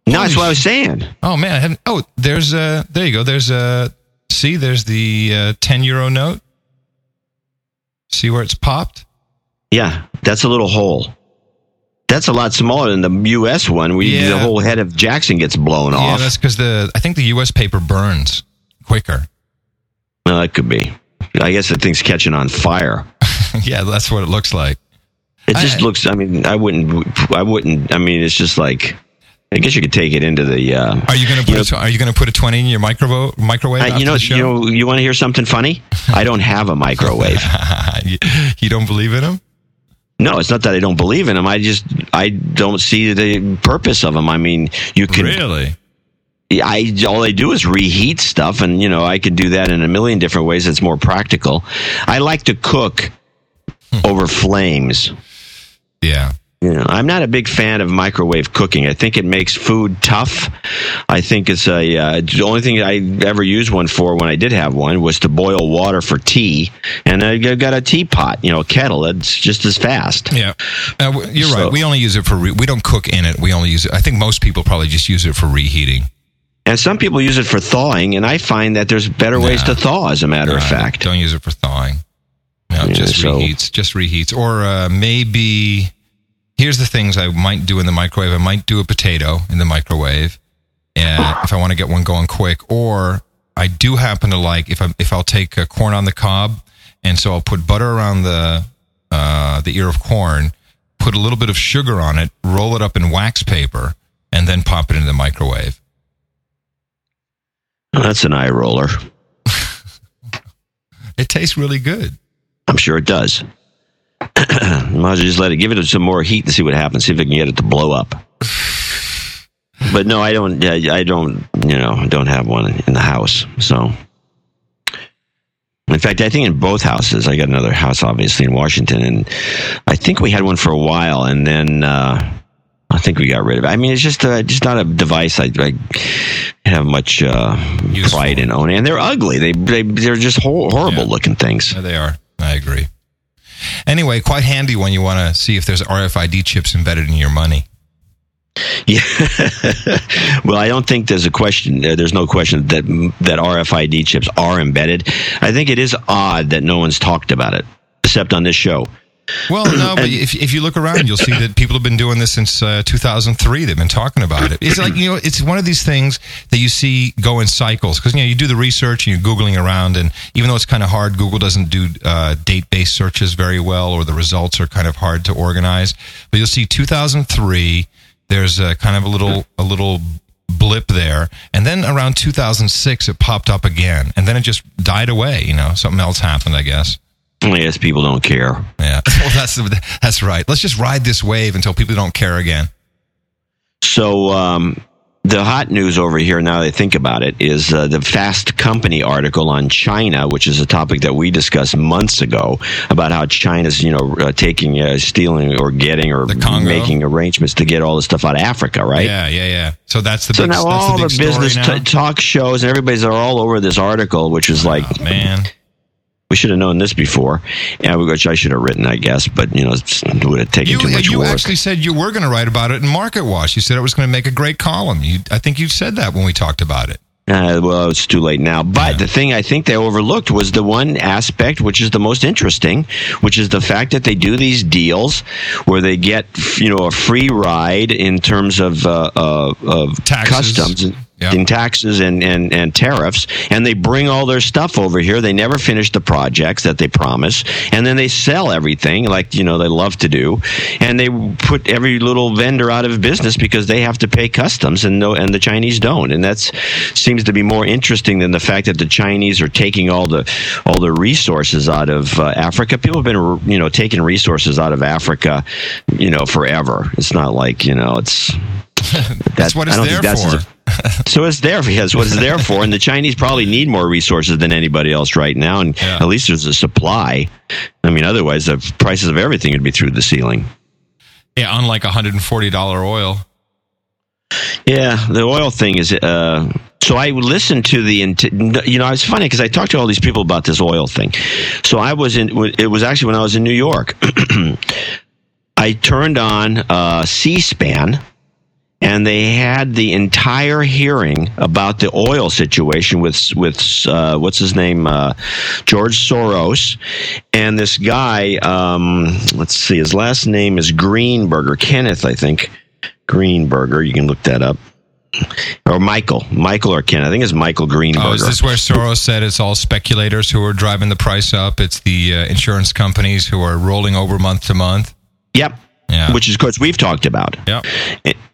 No, that's what I was saying. Oh man, I hadn't. Oh, there's a. There you go. There's a. See, there's the uh, ten euro note. See where it's popped? Yeah, that's a little hole. That's a lot smaller than the U.S. one. We Yeah. the whole head of Jackson gets blown Yeah, off. Yeah, that's because the. I think the U.S. paper burns quicker. Well, that could be. I guess the thing's catching on fire. yeah, that's what it looks like. It just I- looks. I mean, I wouldn't. I wouldn't. I mean, it's just like. I guess you could take it into the. Uh, Are you gonna put? You a are you gonna put a twenty in your microwave? Microwave? I- you know. You know. You want to hear something funny? I don't have a microwave. you, you don't believe in them? No, it's not that I don't believe in them. I just I don't see the purpose of them. I mean, you can. Really? I all I do is reheat stuff, and you know I could do that in a million different ways. It's more practical. I like to cook over flames. Yeah. You know, I'm not a big fan of microwave cooking. I think it makes food tough. I think it's a uh, the only thing I ever used one for when I did have one was to boil water for tea, and I got a teapot, you know, a kettle. It's just as fast. Yeah, uh, you're So- right. We only use it for re- we don't cook in it. We only use it. I think most people probably just use it for reheating. And some people use it for thawing, and I find that there's better ways to thaw. As a matter of Uh, fact, don't use it for thawing. No, Yeah, just so- reheats. Just reheats. Or uh, maybe here's the things I might do in the microwave. I might do a potato in the microwave, uh, if I want to get one going quick. Or I do happen to like if I if I'll take uh, corn on the cob, and so I'll put butter around the uh, the ear of corn, put a little bit of sugar on it, roll it up in wax paper, and then pop it into the microwave. That's an eye roller. It tastes really good. I'm sure it does. Might as well just let it give it some more heat and see what happens. See if it can get it to blow up. But no, I don't. I I don't. You know, don't have one in the house. So, in fact, I think in both houses, I got another house, obviously in Washington, and I think we had one for a while, and then uh, I think we got rid of it. I mean, it's just uh, just not a device I, I have much uh, pride in owning, and they're ugly. They they they're just hor- horrible Yeah. looking things. Yeah, they are. I agree. Anyway, quite handy when you want to see if there's RFID chips embedded in your money. Yeah. well, I don't think there's a question. uh, There's no question that that RFID chips are embedded. I think it is odd that no one's talked about it except on this show. Well, no, but if, if you look around, you'll see that people have been doing this since uh, 2003. They've been talking about it. It's like, you know, it's one of these things that you see go in cycles because, you know, you do the research and you're Googling around. And even though it's kind of hard, Google doesn't do uh, date based searches very well or the results are kind of hard to organize. But you'll see 2003, there's a kind of a little, a little blip there. And then around 2006, it popped up again. And then it just died away. You know, something else happened, I guess. Guess people don't care. Yeah, well, that's that's right. Let's just ride this wave until people don't care again. So um, the hot news over here, now that I think about it, is uh, the Fast Company article on China, which is a topic that we discussed months ago about how China's, you know, uh, taking, uh, stealing, or getting, or making arrangements to get all this stuff out of Africa, right? Yeah, yeah, yeah. So that's the So big, now all the, the, business t- talk shows and everybody's are all over this article, which is like Oh, man, we should have known this before, and which I should have written, I guess, but you know, it would have taken you too much you work. actually said you were going to write about it in Market Watch. You said it was going to make a great column. You, I think you said that when we talked about it. Uh, well, it's too late now. But Yeah. the thing I think they overlooked was the one aspect which is the most interesting, which is the fact that they do these deals where they get you know a free ride in terms of uh, uh, of Taxes. customs. Yeah. In taxes and, and, and tariffs, and they bring all their stuff over here. They never finish the projects that they promise, and then they sell everything like you know they love to do, and they put every little vendor out of business because they have to pay customs, and no, and the Chinese don't, and that seems to be more interesting than the fact that the Chinese are taking all the all the resources out of uh, Africa. People have been you know taking resources out of Africa, you know, forever. It's not like you know it's. That's what it's there that's for. so it's there because what it's there for, and the Chinese probably need more resources than anybody else right now, and Yeah. at least there's a supply. I mean, otherwise the prices of everything would be through the ceiling. Yeah, unlike $140 oil. Yeah, the oil thing is. Uh, so I listened to the, you know, it's funny because I talked to all these people about this oil thing. So I was in. It was actually when I was in New York. I turned on uh, C-SPAN, and they had the entire hearing about the oil situation with with uh, what's his name, uh, George Soros, and this guy. Um, let's see, his last name is Greenberger, Kenneth, I think. Greenberger. You can look that up. Or Michael, Michael or Ken. I think it's Michael Greenberger. Oh, is this where Soros said it's all speculators who are driving the price up? It's the uh, insurance companies who are rolling over month to month. Yep. Yeah. Which is, of course, we've talked about. Yeah.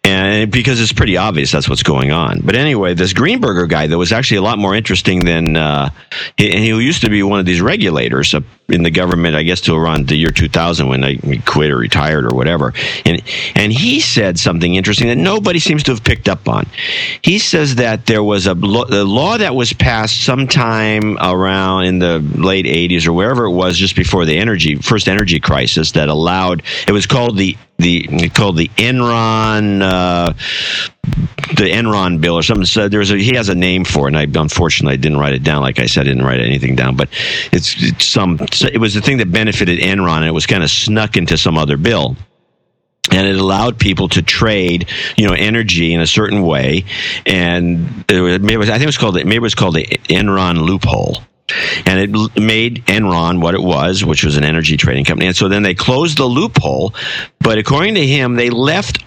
And because it's pretty obvious that's what's going on. But anyway, this Greenberger guy, that was actually a lot more interesting than, uh, he, he used to be one of these regulators. In the government, I guess, till around the year 2000 when I quit or retired or whatever. And and he said something interesting that nobody seems to have picked up on. He says that there was a, a law that was passed sometime around in the late 80s or wherever it was, just before the energy first energy crisis, that allowed. It was called the the called the Enron uh, the Enron bill or something. So there's a he has a name for it, and I unfortunately I didn't write it down. Like I said, I didn't write anything down, but it's, it's some it was the thing that benefited Enron, and it was kind of snuck into some other bill and it allowed people to trade, you know, energy in a certain way. And was, I think it was called maybe it was called the Enron loophole. And it made Enron what it was, which was an energy trading company. And so then they closed the loophole. But according to him, they left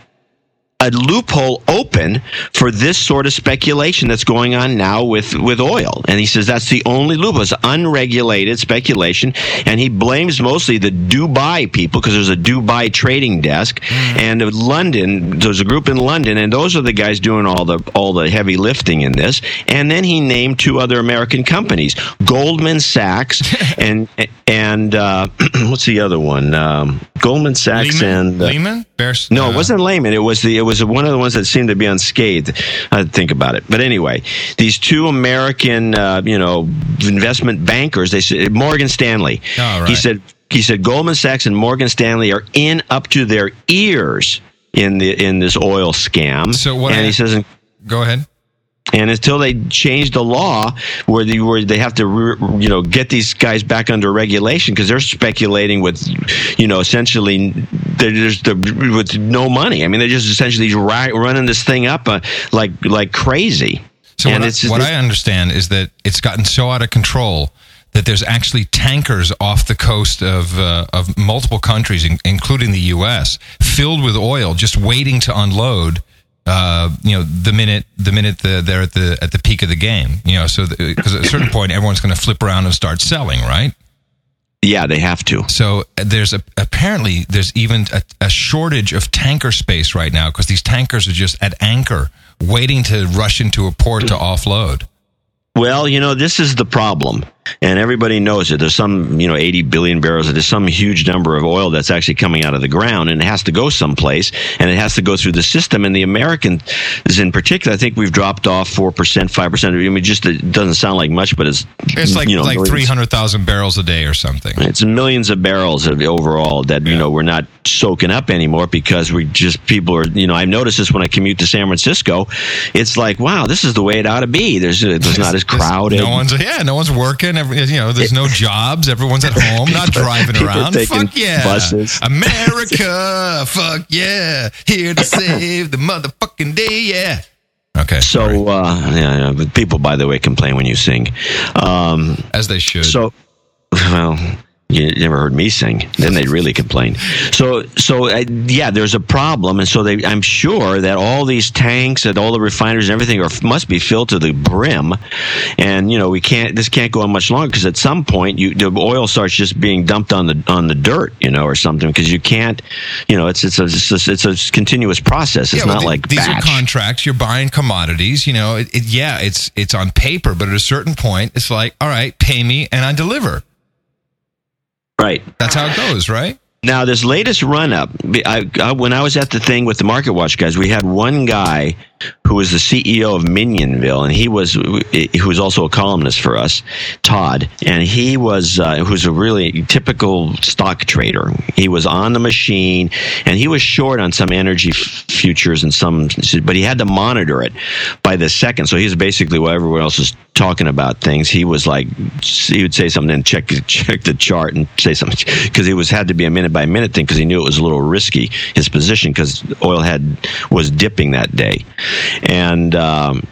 a loophole open for this sort of speculation that's going on now with, with oil. And he says that's the only loophole. It's unregulated speculation. And he blames mostly the Dubai people because there's a Dubai trading desk mm. and London. There's a group in London, and those are the guys doing all the all the heavy lifting in this. And then he named two other American companies, Goldman Sachs and and uh, what's the other one? Um, Goldman Sachs Lehman? and uh, Lehman. Bears, no, it wasn't Lehman. It was the it was one of the ones that seemed to be unscathed. I think about it, but anyway, these two American, uh, you know, investment bankers. They said Morgan Stanley. Oh, right. He said he said Goldman Sachs and Morgan Stanley are in up to their ears in the in this oil scam. So what? And I, he says, go ahead. And until they change the law where they, where they have to, you know, get these guys back under regulation because they're speculating with, you know, essentially they're just with no money. I mean, they're just essentially running this thing up uh, like like crazy. So and what, I, what I understand is that it's gotten so out of control that there's actually tankers off the coast of uh, of multiple countries, including the U.S., filled with oil, just waiting to unload uh, you know, the minute the minute the, they're at the at the peak of the game, you know, so because at a certain point everyone's going to flip around and start selling, right? Yeah, they have to. So there's a, apparently there's even a, a shortage of tanker space right now because these tankers are just at anchor, waiting to rush into a port to offload. Well, you know, this is the problem, and everybody knows it. There's some, you know, 80 billion barrels. There's some huge number of oil that's actually coming out of the ground, and it has to go someplace, and it has to go through the system. And the Americans, in particular, I think we've dropped off four percent, five percent. I mean, just it doesn't sound like much, but it's it's like you know, like 300,000 barrels a day or something. It's millions of barrels of overall that yeah. you know we're not soaking up anymore because we just people are. You know, I've noticed this when I commute to San Francisco. It's like, wow, this is the way it ought to be. There's there's not as crowded. No one's yeah, no one's working. Every, you know, there's no jobs. Everyone's at home, not driving around. Fuck yeah, buses. America. fuck yeah, here to save the motherfucking day. Yeah. Okay. So, uh, yeah, yeah, people, by the way, complain when you sing, um, as they should. So, well, you never heard me sing. Then they'd really complain. So, so uh, yeah, there's a problem, and so they, I'm sure that all these tanks and all the refiners and everything are must be filled to the brim, and you know we can't. This can't go on much longer because at some point you the oil starts just being dumped on the on the dirt, you know, or something because you can't. You know, it's it's a it's a, it's a continuous process. It's yeah, well, not the, like these batch. are contracts. You're buying commodities. You know, it, it, yeah, it's it's on paper, but at a certain point, it's like, all right, pay me and I deliver. Right. That's how it goes, right? Now, this latest run up, I, I, when I was at the thing with the Market Watch guys, we had one guy who was the CEO of Minyanville, and he was he was also a columnist for us, Todd, and he was uh, who's a really typical stock trader. He was on the machine, and he was short on some energy futures and some, but he had to monitor it by the second. So he's basically while everyone else is talking about things, he was like he would say something and check check the chart and say something because it was had to be a minute by minute thing because he knew it was a little risky his position because oil had was dipping that day and um,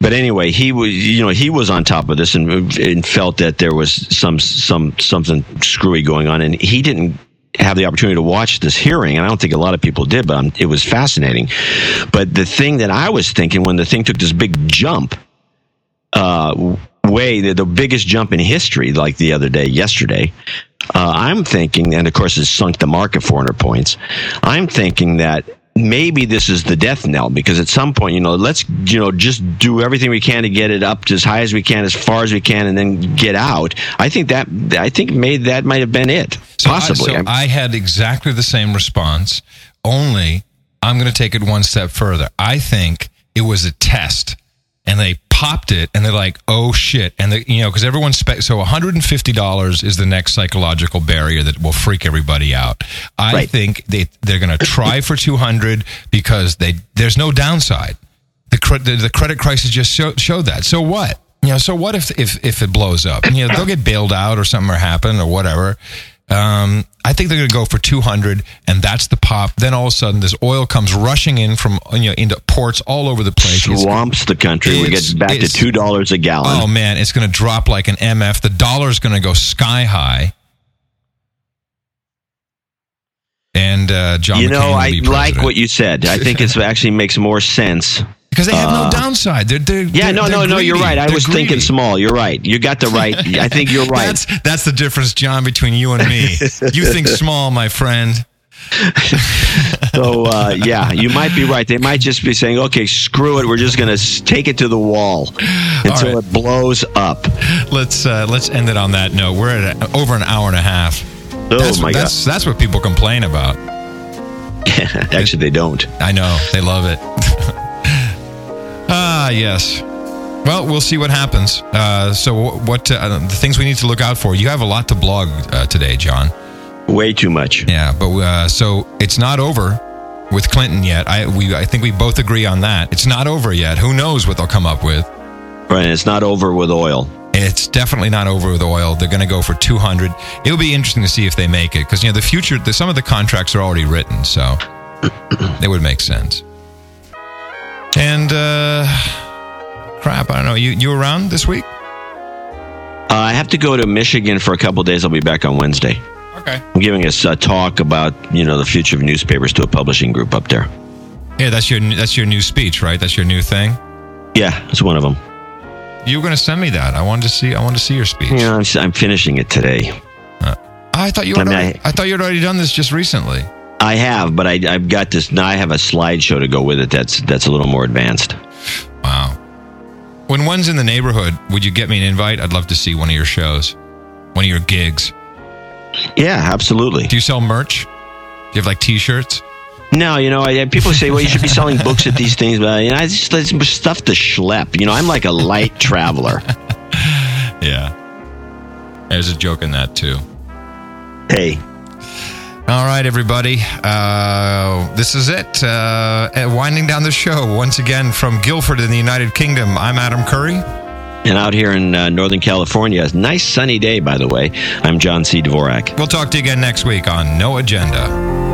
but anyway, he was you know he was on top of this and, and felt that there was some some something screwy going on, and he didn't have the opportunity to watch this hearing, and I don't think a lot of people did, but um, it was fascinating. But the thing that I was thinking when the thing took this big jump, uh, way the, the biggest jump in history, like the other day, yesterday, uh, I'm thinking, and of course, it sunk the market 400 points. I'm thinking that maybe this is the death knell because at some point, you know, let's you know just do everything we can to get it up to as high as we can, as far as we can, and then get out. I think that I think maybe that might have been it. So I- Possibly. so I had exactly the same response, only I'm going to take it one step further. I think it was a test and they popped it and they're like, oh shit. And they, you know, because everyone's, spe- so $150 is the next psychological barrier that will freak everybody out. I Right. think they, they're going to try for 200 because they, there's no downside. The, cre- the, the credit crisis just show, showed that. So what? You know, so what if, if, if it blows up? You know, they'll get bailed out or something will happen or whatever. Um, I think they're going to go for 200 and that's the pop. Then all of a sudden this oil comes rushing in from, you know, into ports all over the place. Swamps the country. We get back to two dollars a gallon. Oh man, it's going to drop like an MF. The dollar is going to go sky high. And uh, John you know, I like what you said. I think it actually makes more sense. Because they have uh, no downside. They're, they're Yeah, they're- no, no, no. You're right. I They're was thinking small. You're right. You got the right. I think you're right. That's that's the difference, John, between you and me. you think small, my friend. So uh, yeah, you might be right. They might just be saying, "Okay, screw it. We're just going to take it to the wall until right. it blows up." Let's uh, let's end it on that note. We're at a, over an hour and a half. Oh that's, my that's that's what people complain about. Actually, they don't. I know they love it. Ah, yes. Well, we'll see what happens. Uh, so, what uh, the things we need to look out for? You have a lot to blog uh, today, John. Way too much. Yeah, but uh, so it's not over with Clinton yet. I we I think we both agree on that. It's not over yet. Who knows what they'll come up with? Right. It's not over with oil. It's definitely not over with oil. They're going to go for 200. It'll be interesting to see if they make it because you know the future. The, some of the contracts are already written, so it would make sense. And uh, crap, I don't know. You you around this week? Uh, I have to go to Michigan for a couple days. I'll be back on Wednesday. Okay. I'm giving us a talk about you know the future of newspapers to a publishing group up there. Yeah, that's your that's your new speech, right? That's your new thing. Yeah, it's one of them. You were going to send me that. I wanted to see. I wanted to see your speech. Yeah, I'm, I'm finishing it today. I thought you I mean, already, I, thought you had already done this just recently. I have, but I, I've got this. Now I have a slideshow to go with it. That's that's a little more advanced. Wow. When one's in the neighborhood, would you get me an invite? I'd love to see one of your shows, one of your gigs. Yeah, absolutely. Do you sell merch? Do you have like T-shirts? No, you know, I, people say, well, you should be selling books at these things, but you know, it's just it's stuff to schlep. You know, I'm like a light traveler. Yeah. There's a joke in that too. Hey, All right, everybody. Uh, this is it. Uh, winding down the show once again from Guildford in the United Kingdom. I'm Adam Curry. and out here in uh, Northern California, nice sunny day, by the way. I'm John C. Dvorak. We'll talk to you again next week on No Agenda.